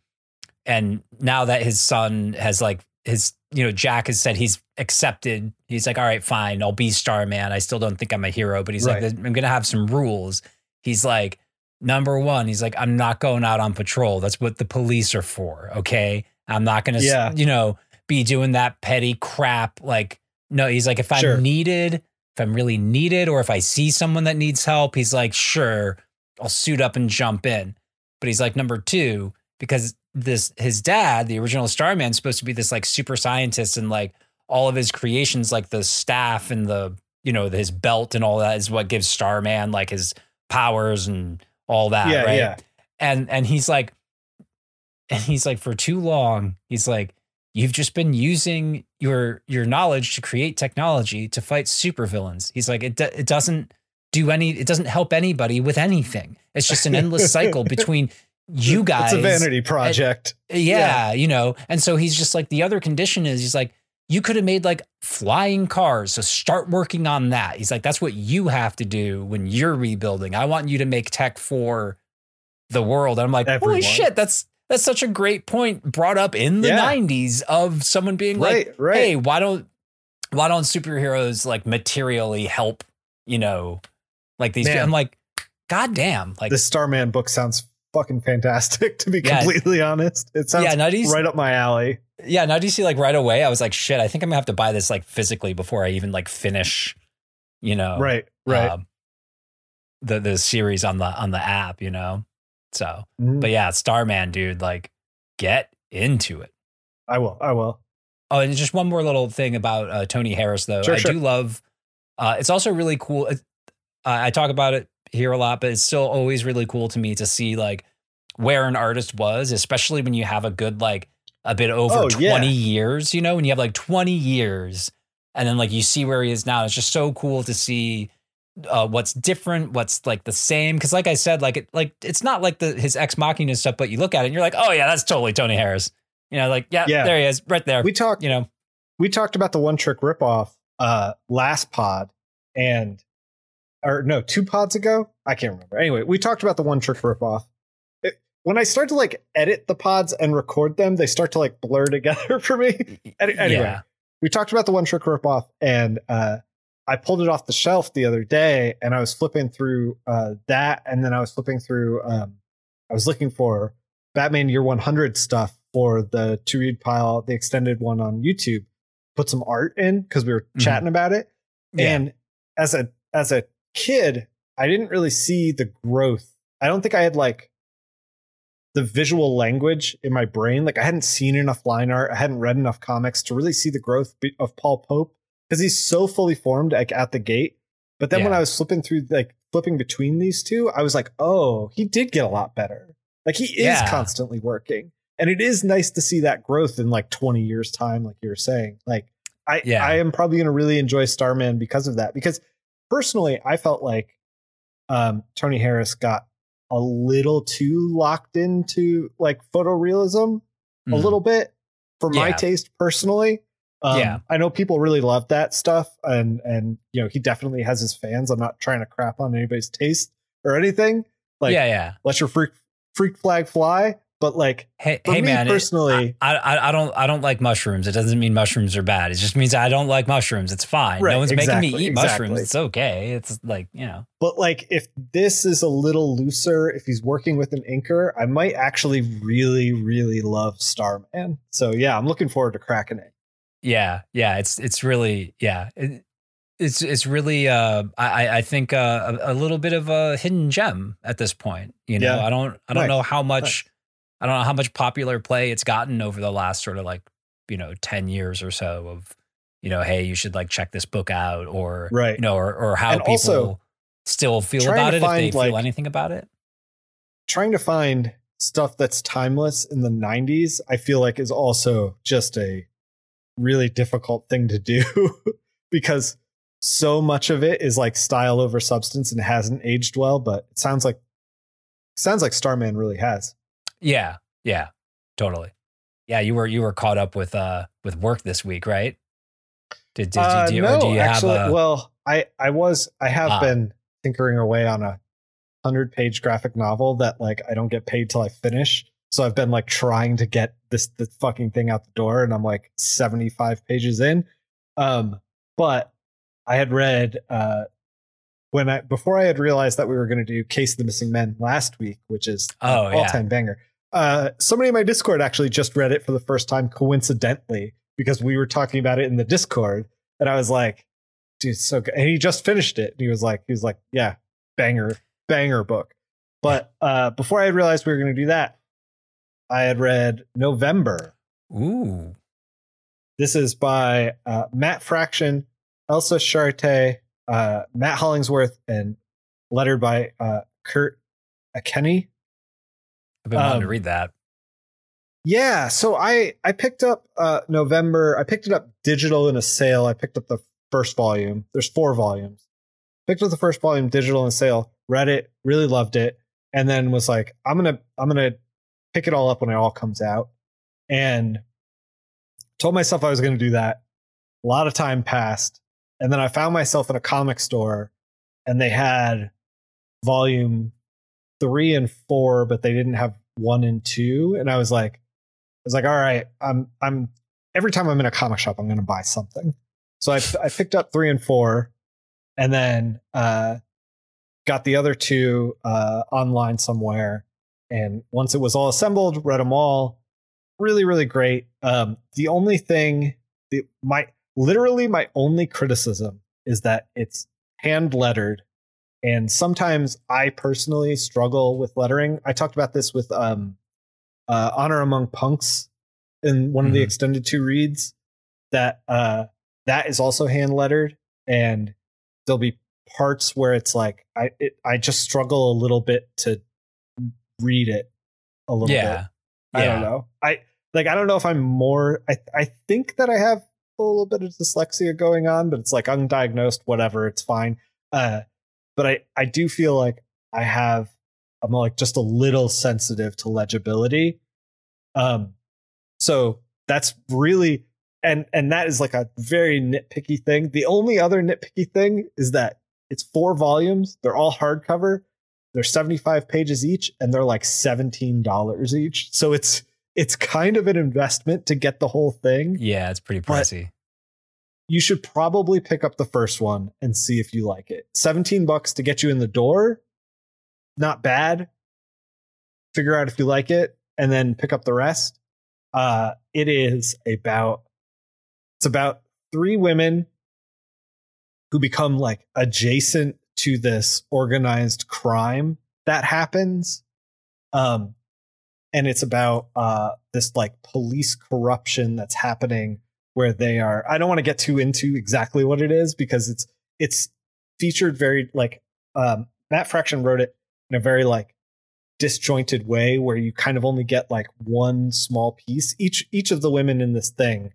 And now that his son has like his, you know, Jack has said he's accepted. He's like, all right, fine, I'll be Starman. I still don't think I'm a hero, but he's Right. like, I'm gonna have some rules. He's like, number one, he's like, I'm not going out on patrol. That's what the police are for. Okay. I'm not gonna, Yeah. you know, be doing that petty crap. Like, no, he's like, if I'm Sure. needed, if I'm really needed, or if I see someone that needs help, he's like, sure, I'll suit up and jump in. But he's like, number two, because this his dad, the original Starman, supposed to be this like super scientist and like all of his creations, like the staff and the you know his belt and all that is what gives Starman like his powers and all that. yeah, right? yeah. and and he's like and he's like for too long he's like you've just been using your your knowledge to create technology to fight supervillains he's like it do, it doesn't do any it doesn't help anybody with anything it's just an endless cycle between you guys It's a vanity project. yeah, you know. And so he's just like the other condition is he's like you could have made like flying cars, so start working on that. He's like that's what you have to do when you're rebuilding. I want you to make tech for the world. And I'm like, Everyone. holy shit, that's that's such a great point brought up in the Yeah. 90s of someone being like, right, right. hey, why don't why don't superheroes like materially help? You know, like these. I'm like, god damn, like This Starman book sounds fucking fantastic. To be Yeah. completely honest, it sounds Yeah, now you right up my alley. yeah. Now do you see like right away? I was like, shit. I think I'm gonna have to buy this like physically before I even like finish. You know, right, right. um, the the series on the on the app. You know, so Mhm. but yeah, Starman, dude, like get into it. I will. I will. Oh, and just one more little thing about uh, Tony Harris, though. Sure, I sure. do love. Uh, it's also really cool. it- uh, I talk about it here a lot, but it's still always really cool to me to see like where an artist was, especially when you have a good like a bit over Oh, yeah. twenty years. You know, when you have like twenty years, and then like you see where he is now. It's just so cool to see uh, what's different, what's like the same. Because like I said, like it, like it's not like the his ex machina stuff, but you look at it and you're like, oh yeah, that's totally Tony Harris. You know, like yeah, Yeah. there he is, right there. We talked. you know, we talked about the one trick ripoff uh last pod and or no two pods ago i can't remember anyway we talked about the one trick ripoff it, when i start to like edit the pods and record them they start to like blur together for me anyway Yeah. we talked about the one trick ripoff and uh i pulled it off the shelf the other day and i was flipping through uh that and then i was flipping through um i was looking for batman year 100 stuff for the to read pile the extended one on youtube put some art in because we were Mhm. chatting about it. Yeah. And as a as a kid, I didn't really see the growth. I don't think I had like the visual language in my brain. Like I hadn't seen enough line art. I hadn't read enough comics to really see the growth of Paul Pope because he's so fully formed like at the gate. But then when I was flipping through like flipping between these two, I was like, oh, he did get a lot better. Like he is Yeah. constantly working. And it is nice to see that growth in like 20 years time, like you were saying. Like I, Yeah. I am probably going to really enjoy Starman because of that. Because personally, I felt like um, Tony Harris got a little too locked into like photorealism a Mhm. little bit for my taste personally. Um, Yeah. I know people really love that stuff, and and you know he definitely has his fans. I'm not trying to crap on anybody's taste or anything. Like, yeah, yeah. let your freak freak flag fly. But like Hey, hey, man. personally, I, I, I don't, I don't like mushrooms. It doesn't mean mushrooms are bad. It just means I don't like mushrooms. It's fine. Right, no one's making me exactly, eat mushrooms. It's okay. It's like you know. But like, if this is a little looser, if he's working with an inker, I might actually really, really love Starman. So yeah, I'm looking forward to cracking it. Yeah, yeah. It's it's really yeah. It, it's it's really uh I I- think uh, a, a little bit of a hidden gem at this point. You know, Yeah. I don't I don't Nice. know how much I don't know how much popular play it's gotten over the last sort of like you know ten years or so of you know hey you should like check this book out or Right. you know or or how And people also, still feel about it if they find, feel anything about it. Trying to find stuff that's timeless in the 90s, I feel like is also just a really difficult thing to do because so much of it is like style over substance and hasn't aged well, but it sounds like sounds like Starman really has. Yeah, yeah, totally. Yeah, you were you were caught up with uh with work this week, right? Did did, Uh, did you, no, or do you actually, have a, well, I I was I have Ah. been tinkering away on a hundred page graphic novel that like I don't get paid till I finish. So I've been like trying to get this this fucking thing out the door, and I'm like seventy five pages in. Um, but I had read uh when I before I had realized that we were going to do Case of the Missing Men last week, which is Oh, an all time banger. Uh, somebody in my Discord actually just read it for the first time coincidentally because we were talking about it in the Discord, and I was like, "Dude, so good!" And he just finished it, and he was like, "He was like, yeah, banger, banger book." But uh, before I had realized we were going to do that, I had read November. ooh This is by uh, Matt Fraction, Elsa Charretier, uh, Matt Hollingsworth, and lettered by uh, Kurt Ankeny. I've been wanting to Um, read that. Yeah, so I I picked up uh November. I picked it up digital in a sale. I picked up the first volume. There's four volumes. Picked up the first volume digital in a sale. Read it, really loved it, and then was like, I'm gonna I'm gonna pick it all up when it all comes out. And told myself I was gonna do that. A lot of time passed, and then I found myself in a comic store, and they had volume three and four, but they didn't have one and two. And I was like, I was like, all right, I'm I'm every time I'm in a comic shop, I'm gonna buy something. So I I picked up three and four, and then uh, got the other two uh, online somewhere. And once it was all assembled, read them all. Really, really great. Um, the only thing, the, my literally my only criticism is that it's hand lettered, and sometimes I personally struggle with lettering. I talked about this with um, uh, Honor Among Punks in one of the Mhm. extended two reads. That uh, that is also hand lettered, and there'll be parts where it's like I it, I just struggle a little bit to read it a little bit. Yeah. I don't know. I like I don't know if I'm more I I think that I have a little bit of dyslexia going on, but it's like undiagnosed, whatever, it's fine. Uh but I I do feel like I have I'm like just a little sensitive to legibility. Um so that's really and and that is like a very nitpicky thing. The only other nitpicky thing is that it's four volumes, they're all hardcover, they're 75 pages each and they're like $17 each. So it's it's kind of an investment to get the whole thing. Yeah, it's pretty pricey. You should probably pick up the first one and see if you like it. 17 bucks to get you in the door. Not bad. Figure out if you like it and then pick up the rest. Uh it is about it's about three women who become like adjacent to this organized crime that happens um and it's about uh this like police corruption that's happening where they are i don't want to get too into exactly what it is because it's it's featured very like um matt fraction wrote it in a very like disjointed way where you kind of only get like one small piece each each of the women in this thing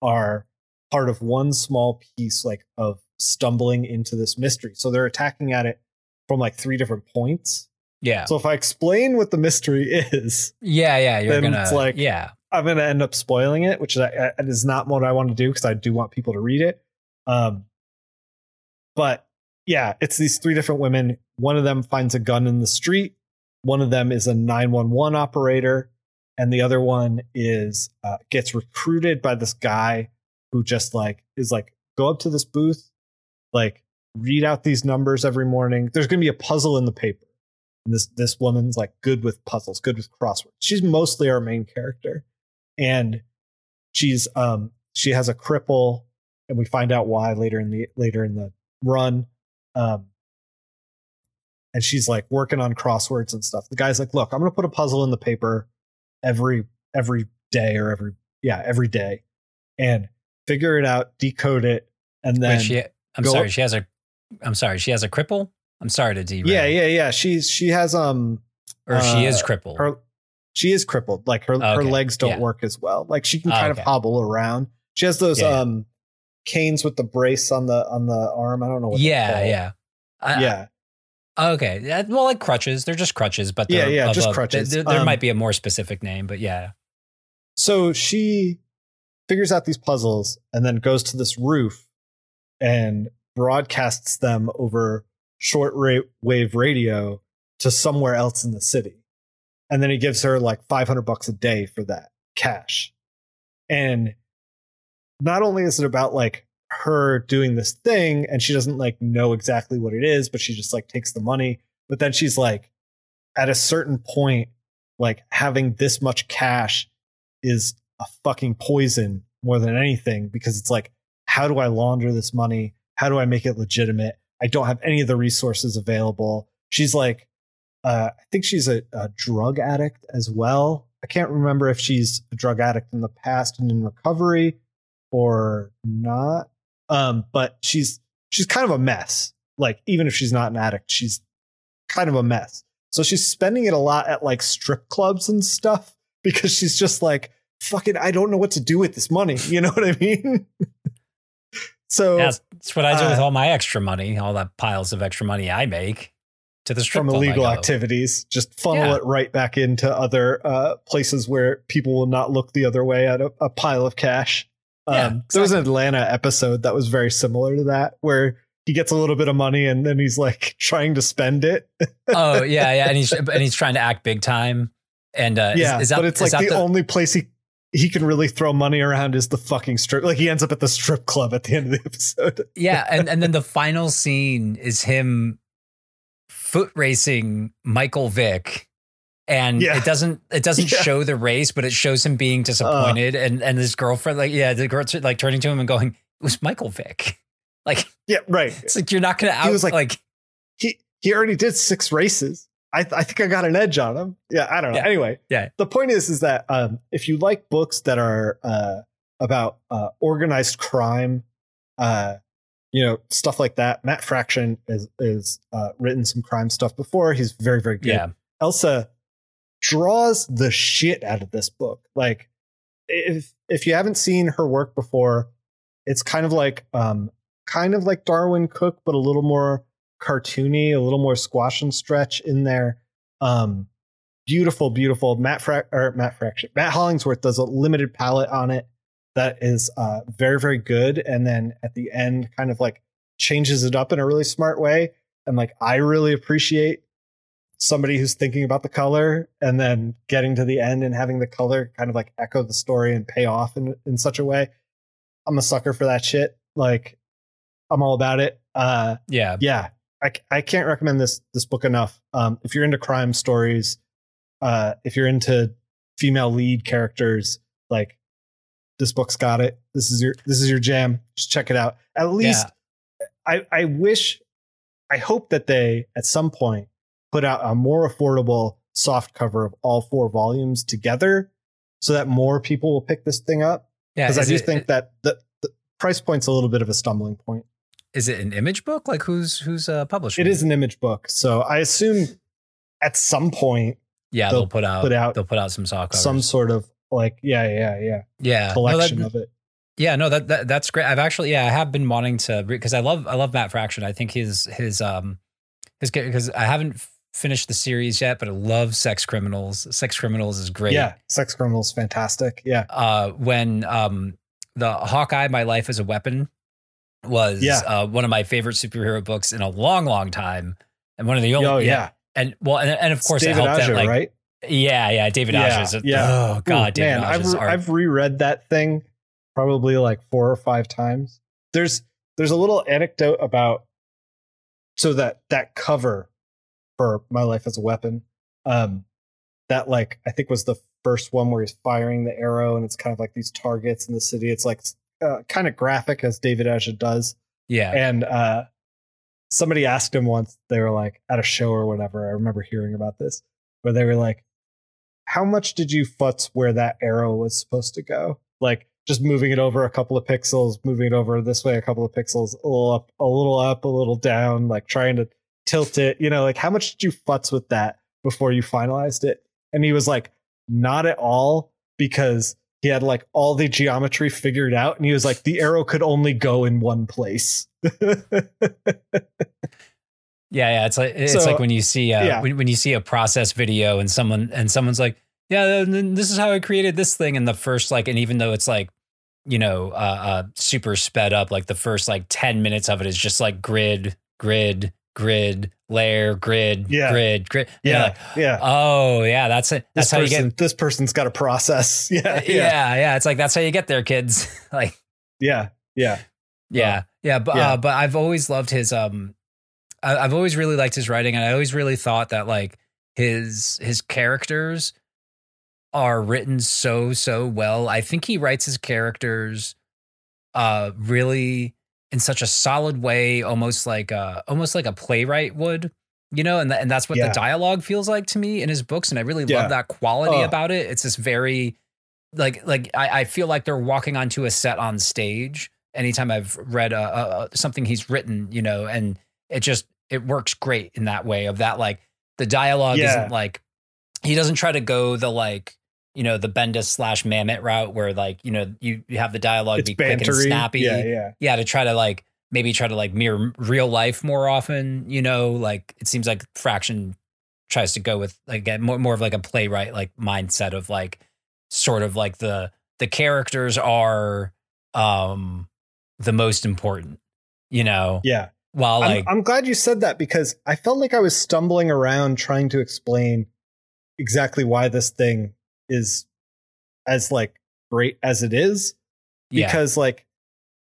are part of one small piece like of stumbling into this mystery so they're attacking at it from like three different points Yeah. so if i explain what the mystery is yeah, yeah. You're gonna it's like- yeah. I'm going to end up spoiling it, which is, is not what I want to do because I do want people to read it. Um, but yeah, it's these three different women. One of them finds a gun in the street. One of them is a 911 operator, and the other one is uh, gets recruited by this guy who just like is like go up to this booth, like read out these numbers every morning. There's going to be a puzzle in the paper. And this this woman's like good with puzzles, good with crosswords. She's mostly our main character and she's um she has a cripple and we find out why later in the later in the run um and she's like working on crosswords and stuff the guy's like look i'm gonna put a puzzle in the paper every every day or every yeah every day and figure it out decode it and then Wait, she, I'm sorry. up- She has a. I'm sorry. She has a cripple. I'm sorry to derail. yeah yeah yeah she's she has um Or she is uh, crippled. her she is crippled like her her legs don't yeah. work as well like she can Oh, kind okay. of hobble around she has those Yeah, um canes with the brace on the on the arm i don't know what yeah, yeah. I- yeah Okay. Well, like crutches. They're just crutches, but Yeah, they're yeah, of just crutches. There, there Um, might be a more specific name, but yeah. so she figures out these puzzles and then goes to this roof and broadcasts them over short ra- wave radio to somewhere else in the city and then he gives her like 500 bucks a day for that cash. And not only is it about like her doing this thing and she doesn't like know exactly what it is but she just like takes the money but then she's like at a certain point like having this much cash is a fucking poison more than anything because it's like how do i launder this money? How do i make it legitimate? I don't have any of the resources available. She's like uh, i think she's a, a drug addict as well. I can't remember if she's a drug addict in the past and in recovery or not. Um but she's she's kind of a mess. Like even if she's not an addict she's kind of a mess. So she's spending it a lot at like strip clubs and stuff because she's just like fucking I don't know what to do with this money. You know what I mean? so Yeah, that's what I do with uh, all my extra money, all that piles of extra money I make to the strip from illegal activities, just funnel Yeah. it right back into other uh, places where people will not look the other way at a, a pile of cash. Yeah, um, There was an. Atlanta episode that was very similar to that, where he gets a little bit of money and then he's like trying to spend it. oh yeah, yeah, and he's and he's trying to act big time. And uh, is- yeah, is, that, but it's is like that the, only place he he can really throw money around is the fucking strip. Like he ends up at the strip club at the end of the episode. Yeah, and and then the final scene is him foot racing Michael Vick. And Yeah. it doesn't it doesn't Yeah. show the race, but it shows him being disappointed and and his girlfriend like yeah, the girl like turning to him and going, "It was Michael Vick." Like Yeah, right. it's like you're not going to out was like- like He he already did six races. I I think I got an edge on him. Yeah, I don't know. Yeah. Anyway, Yeah. The point is, is that um, if you like books that are uh, about uh, organized crime, uh, you know stuff like that, Matt Fraction is is uh, written some crime stuff before. He's very very good. yeah. Elsa draws the shit out of this book. Like if if you haven't seen her work before, it's kind of like um kind of like Darwyn Cooke, but a little more cartoony, a little more squash and stretch in there. Um beautiful, beautiful. Matt Fra- or Matt Fraction. Matt Hollingsworth does a limited palette on it that is uh very, very good. And then at the end, kind of like changes it up in a really smart way. And like I really appreciate somebody who's thinking about the color and then getting to the end and having the color kind of like echo the story and pay off in, in such a way. I'm a sucker for that shit. Like I'm all about it. Uh Yeah. yeah. I can't recommend this this book enough. Um if you're into crime stories, uh if you're into female lead characters, like this book's got it. This is your this is your jam. Just check it out. At least I I wish I hope that they at some point put out a more affordable soft cover of all four volumes together so that more people will pick this thing up Yeah. because I do it- think that the, the price point's a little bit of a stumbling point. is it an image book? Like who's who's uh publishing? It is an image book, so I assume at some point Yeah, they'll they'll, put out put out they'll put out some soft covers. some sort of like yeah yeah yeah yeah No, collection that- of it. Yeah, no, that, that that's great. I've actually, yeah, I have been wanting to because I love I love Matt Fraction. I think his his um his because I haven't finished the series yet, but I love Sex Criminals. Sex Criminals is great. Yeah, Sex Criminals, fantastic. Yeah, Uh, when um the Hawkeye, My Life as a Weapon was Yeah. uh, one of my favorite superhero books in a long, long time, and one of the only oh yeah, and well, and, and of course it David helped Aja, that like right? Yeah, yeah, David Yeah, Aja's. yeah. Oh God, Ooh, David man, I've, art. I've reread that thing probably like four or five times. There's there's a little anecdote about so that that cover for My Life as a Weapon, um, that like I think was the first one where he's firing the arrow and it's kind of like these targets in the city. It's like uh, kind of graphic as David Aja does. yeah, And uh, somebody asked him once, they were like at a show or whatever. I remember hearing about this, where they were like, How much did you futz where that arrow was supposed to go? Like just moving it over a couple of pixels, moving it over this way a couple of pixels, a little up, a little up, a little down, like trying to tilt it. You know, like how much did you futz with that before you finalized it? And he was like, Not at all, because he had like all the geometry figured out and he was like the arrow could only go in one place Yeah, yeah. It's like it's So, like when you see uh, yeah. when, when you see a process video and someone and someone's like, yeah, this is how I created this thing. And the first like, and even though it's like, you know, uh, uh, super sped up, like the first like ten minutes of it is just like grid, grid, grid, layer, grid, Yeah. grid, grid. Yeah like, yeah oh yeah, that's it. That's this how you get. this person's got a process yeah Yeah, yeah yeah, It's like that's how you get there, kids. like yeah yeah Yeah, yeah, but yeah. Uh, but I've always loved his um, I, I've always really liked his writing, and I always really thought that like his his characters are written so so well. I think he writes his characters uh really in such a solid way, almost like uh almost like a playwright would. You know, and th- and that's what Yeah. the dialogue feels like to me in his books, and I really Yeah. love that quality Oh. about it. It's this very like like I, I feel like they're walking onto a set on stage anytime I've read uh uh something he's written, you know, and it just it works great in that way of that like the dialogue Yeah. isn't like he doesn't try to go the like you know the Bendis slash Mamet route where like you know you you have the dialogue it's be quick and bantery. snappy, yeah yeah. Yeah, to try to like maybe try to like mirror real life more often, you know, like it seems like Fraction tries to go with like again more more of like a playwright like mindset of like sort of like the the characters are um the most important, you know, yeah while I'm, I'm glad you said that because i felt like i was stumbling around trying to explain exactly why this thing is as like great as it is yeah. because like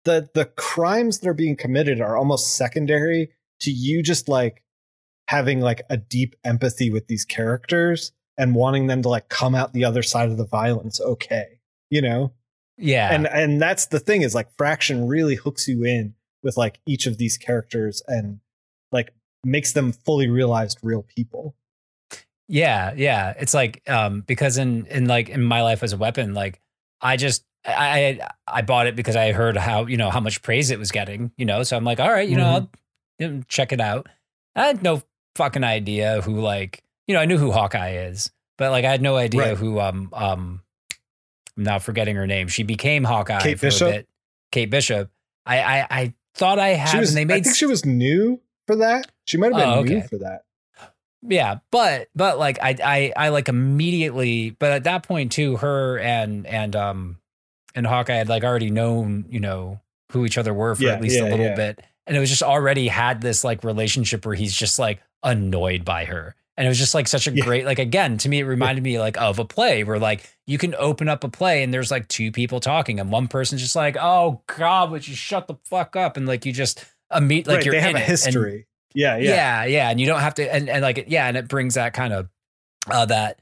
the the crimes that are being committed are almost secondary to you just like having like a deep empathy with these characters and wanting them to like come out the other side of the violence okay you know yeah. and and that's the thing is like fraction really hooks you in with like each of these characters and like makes them fully realized real people Yeah, yeah. It's like um because in in like in my life as a weapon, like I just I I, bought it because I heard how you know how much praise it was getting, you know. So I'm like, all right, you know, Mhm. I'll check it out. I had no fucking idea who like you know I knew who Hawkeye is, but like I had no idea Right. who um um I'm now forgetting her name. She became Hawkeye Kate for Bishop? a bit. Kate Bishop. I I, I thought I had, was and they made. i think she was new for that she might have been Oh, new for that yeah but but like I, I i like immediately but at that point too her and and um and hawkeye had like already known you know who each other were for Yeah, at least yeah, a little yeah. bit and it was just already had this like relationship where he's just like annoyed by her and it was just like such a Yeah. great like again to me it reminded me like of a play where like you can open up a play and there's like two people talking and one person's just like oh god would you shut the fuck up and like you just immediate like right you're they have in a it. And- history yeah yeah yeah, yeah, and you don't have to, and, and like, yeah, and it brings that kind of uh, that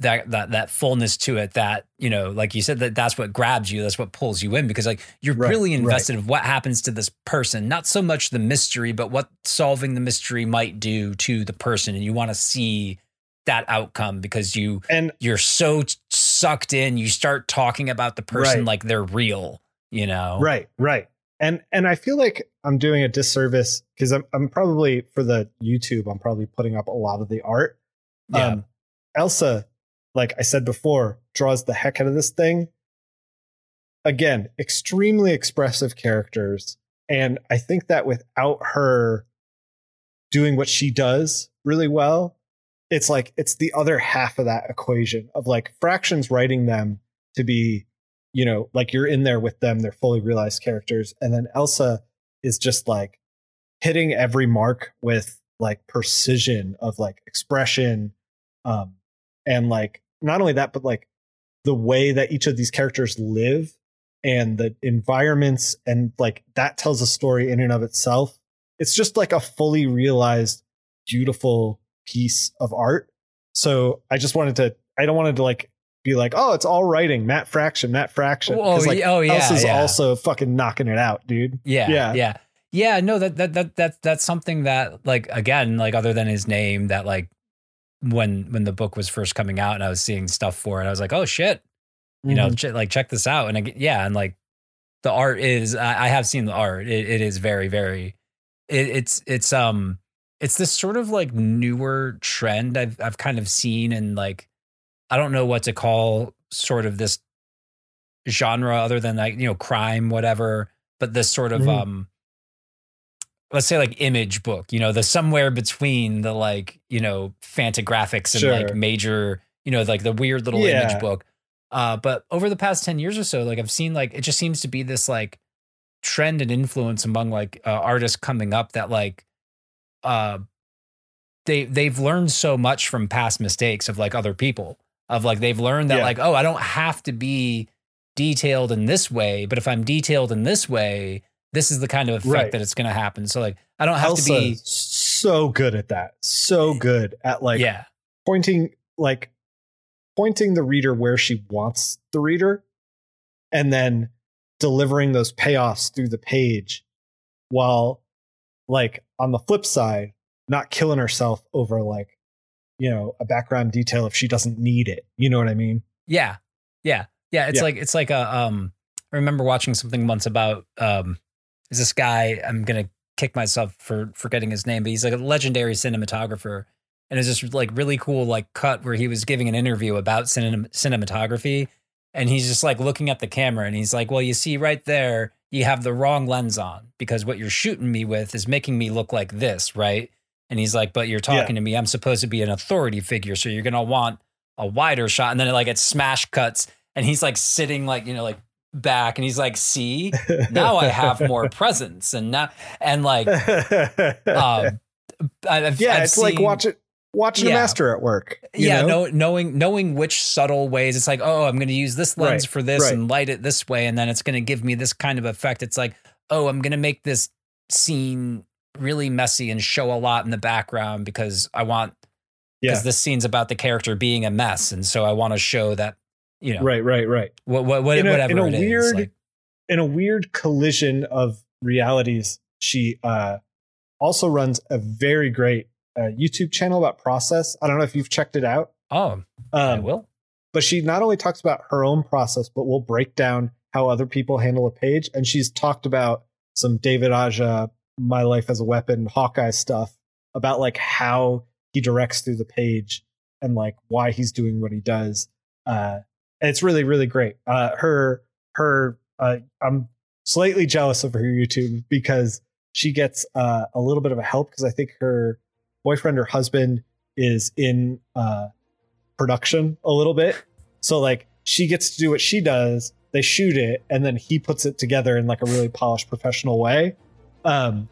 that that that fullness to it. That you know, like you said, that that's what grabs you, that's what pulls you in, because like you're Right, really right. invested of what happens to this person, not so much the mystery, but what solving the mystery might do to the person, and you want to see that outcome because you and you're so sucked in, you start talking about the person Right. like they're real, you know, Right, right. And and I feel like I'm doing a disservice because I'm I'm probably for the YouTube, I'm probably putting up a lot of the art. Yeah. Um Elsa, like I said before, draws the heck out of this thing. Again, extremely expressive characters. And I think that without her doing what she does really well, it's like it's the other half of that equation of like fractions writing them to be you know, like you're in there with them, they're fully realized characters. And then Elsa is just like hitting every mark with like precision of like expression. Um, and like not only that, but like the way that each of these characters live and the environments and like that tells a story in and of itself. It's just like a fully realized, beautiful piece of art. So I just wanted to, I don't wanted to like be like, oh, it's all writing, Matt Fraction, Matt Fraction. Oh, oh 'Cause, like, oh, yeah, Elsa's yeah. also fucking knocking it out, dude. Yeah, Yeah. yeah, yeah, No, that that that that that's something that like again, like other than his name, that like when when the book was first coming out and I was seeing stuff for it, I was like, oh shit, you know, Mhm. ch- like check this out. And I, yeah, and like the art is, I, I have seen the art. It, it is very, very. It, it's it's um it's this sort of like newer trend I've I've kind of seen and like I don't know what to call sort of this genre other than like you know crime whatever but this sort of Mhm. um let's say like image book you know the somewhere between the like you know fantagraphics and like major you know like the weird little Yeah. image book uh but over the past 10 years or so like i've seen like it just seems to be this like trend and influence among like uh, artists coming up that like uh they they've learned so much from past mistakes of like other people of like they've learned that Yeah. like oh i don't have to be detailed in this way but if i'm detailed in this way this is the kind of effect Right. that it's going to happen so like i don't have Elsa to be so good at that. So good at like yeah pointing like pointing the reader where she wants the reader and then delivering those payoffs through the page while like on the flip side not killing herself over like you know a background detail if she doesn't need it you know what i mean Yeah. Yeah. Yeah. It's Yeah. like it's like a um I remember watching something once about um is this guy I'm gonna kick myself for forgetting his name, but he's like a legendary cinematographer. And it's just like really cool like cut where he was giving an interview about cinem- cinematography. And he's just like looking at the camera and he's like, Well, you see right there, you have the wrong lens on because what you're shooting me with is making me look like this, right? And he's like, But you're talking to me. I'm supposed to be an authority figure. So you're gonna want a wider shot. And then it like it smash cuts and he's like sitting like, you know, like back and he's like, see, now I have more presence. And now and like um I've, yeah I've it's like seen- watching watching Yeah. a master at work. you yeah, know? know, knowing knowing which subtle ways it's like, oh, I'm going to use this lens Right, for this right. and light it this way, and then it's going to give me this kind of effect. It's like, oh, I'm going to make this scene really messy and show a lot in the background because I want Yeah. because this scene's about the character being a mess, and so I want to show that you know Right, right, right. what what, what In a- whatever in a it is. weird- Like, in a weird collision of realities, she uh, also runs a very great uh, YouTube channel about process. I don't know if you've checked it out. oh, I Um, will. but she not only talks about her own process, but will break down how other people handle a page. And she's talked about some David Aja, My Life as a Weapon, Hawkeye stuff about like how he directs through the page and like why he's doing what he does. Uh, it's really, really great. Uh, her, her, uh, I'm slightly jealous of her YouTube because she gets uh, a little bit of a help because I think her boyfriend or husband is in uh, production a little bit. So like she gets to do what she does, they shoot it, and then he puts it together in like a really polished professional way. Um,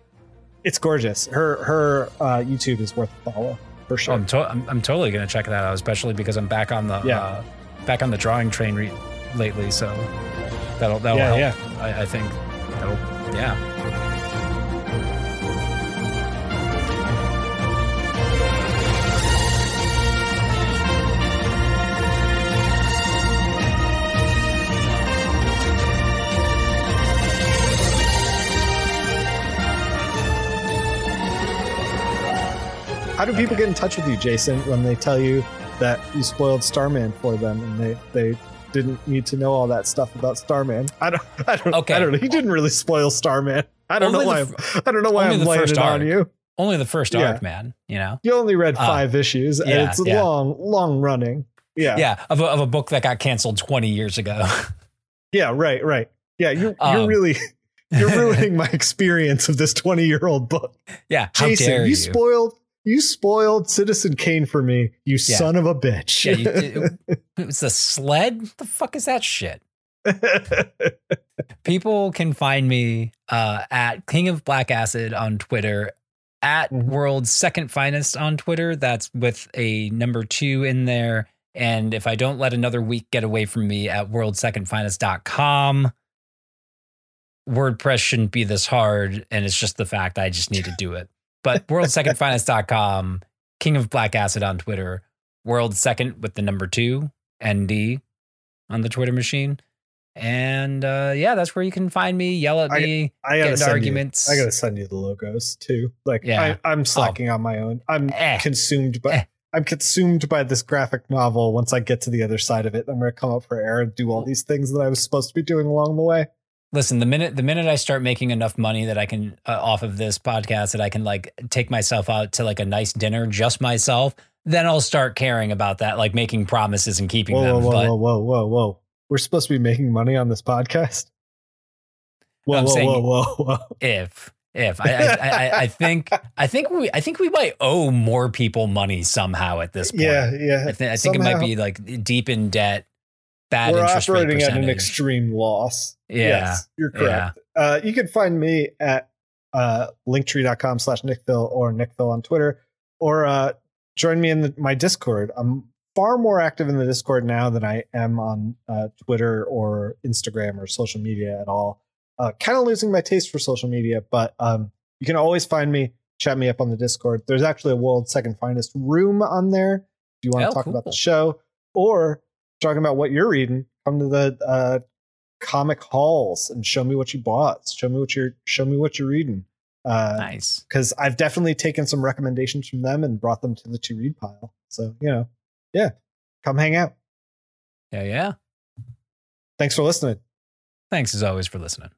it's gorgeous. Her her uh, YouTube is worth a follow for Oh, sure. I'm, to- I'm I'm totally gonna check that out, especially because I'm back on the Yeah. Back on the drawing train re- lately. So that'll that'll Yeah, help. I, I think that'll yeah. How do people get in touch with you, Jason, when they tell you that you spoiled Starman for them and they they didn't need to know all that stuff about Starman? I don't I don't Okay. I don't know. He didn't really spoil Starman. I don't Only know why the I'm, don't know why I'm laying it on you. Only the first Yeah. arc, man. You know. You only read Uh, five issues and yeah, it's yeah. long, long running. Yeah. Yeah, of a, of a book that got canceled 20 years ago. Yeah, right, right. Yeah, you're you're Um, really you're ruining my experience of this 20 year old book. yeah, how Jason, dare you, you? spoiled you spoiled Citizen Kane for me, you Yeah. son of a bitch. yeah, you, it, it was the sled. the fuck is that shit? People can find me uh, at King of Black Acid on Twitter, at Mhm. World's Second Finest on Twitter. That's with a number two in there. And if I don't let another week get away from me at worldsecondfinest.com, WordPress shouldn't be this hard. And it's just the fact I just need to do it. But worldsecondfinest.com, King of Black Acid on Twitter, World Second with the number two, ND on the Twitter machine. And uh, yeah, that's where you can find me, yell at me, I get into arguments. You, I gotta send you the logos too. Like Yeah. I, I'm slacking on my own. I'm Eh. consumed by Eh. I'm consumed by this graphic novel. Once I get to the other side of it, I'm gonna come up for air and do all these things that I was supposed to be doing along the way. Listen, the minute the minute I start making enough money that I can uh, off of this podcast that I can like take myself out to like a nice dinner just myself, then I'll start caring about that, like making promises and keeping Whoa, them. whoa, whoa, but whoa, whoa, whoa, whoa! We're supposed to be making money on this podcast. Whoa, whoa, saying- whoa, whoa, whoa! if if I, I, I I think I think we I think we might owe more people money somehow at this point. Yeah, yeah. I, think I think it might be like deep in debt, bad We're operating at an extreme loss. Yeah, Yes, you're correct. Uh, you can find me at uh, linktree.com slash nickville or nickville on Twitter, or uh, join me in the, my Discord. I'm far more active in the Discord now than I am on uh, Twitter or Instagram or social media at all. Uh, kind of losing my taste for social media, but um, you can always find me, chat me up on the Discord. There's actually a World's Second Finest room on there if you want to Oh, talk about the show or talking about what you're reading. Come to the uh, comic halls and show me what you bought. Show me what you're show me what you're reading. Uh, nice. Because I've definitely taken some recommendations from them and brought them to the to read pile. So you know, yeah, come hang out. Yeah, yeah. Thanks for listening. Thanks as always for listening.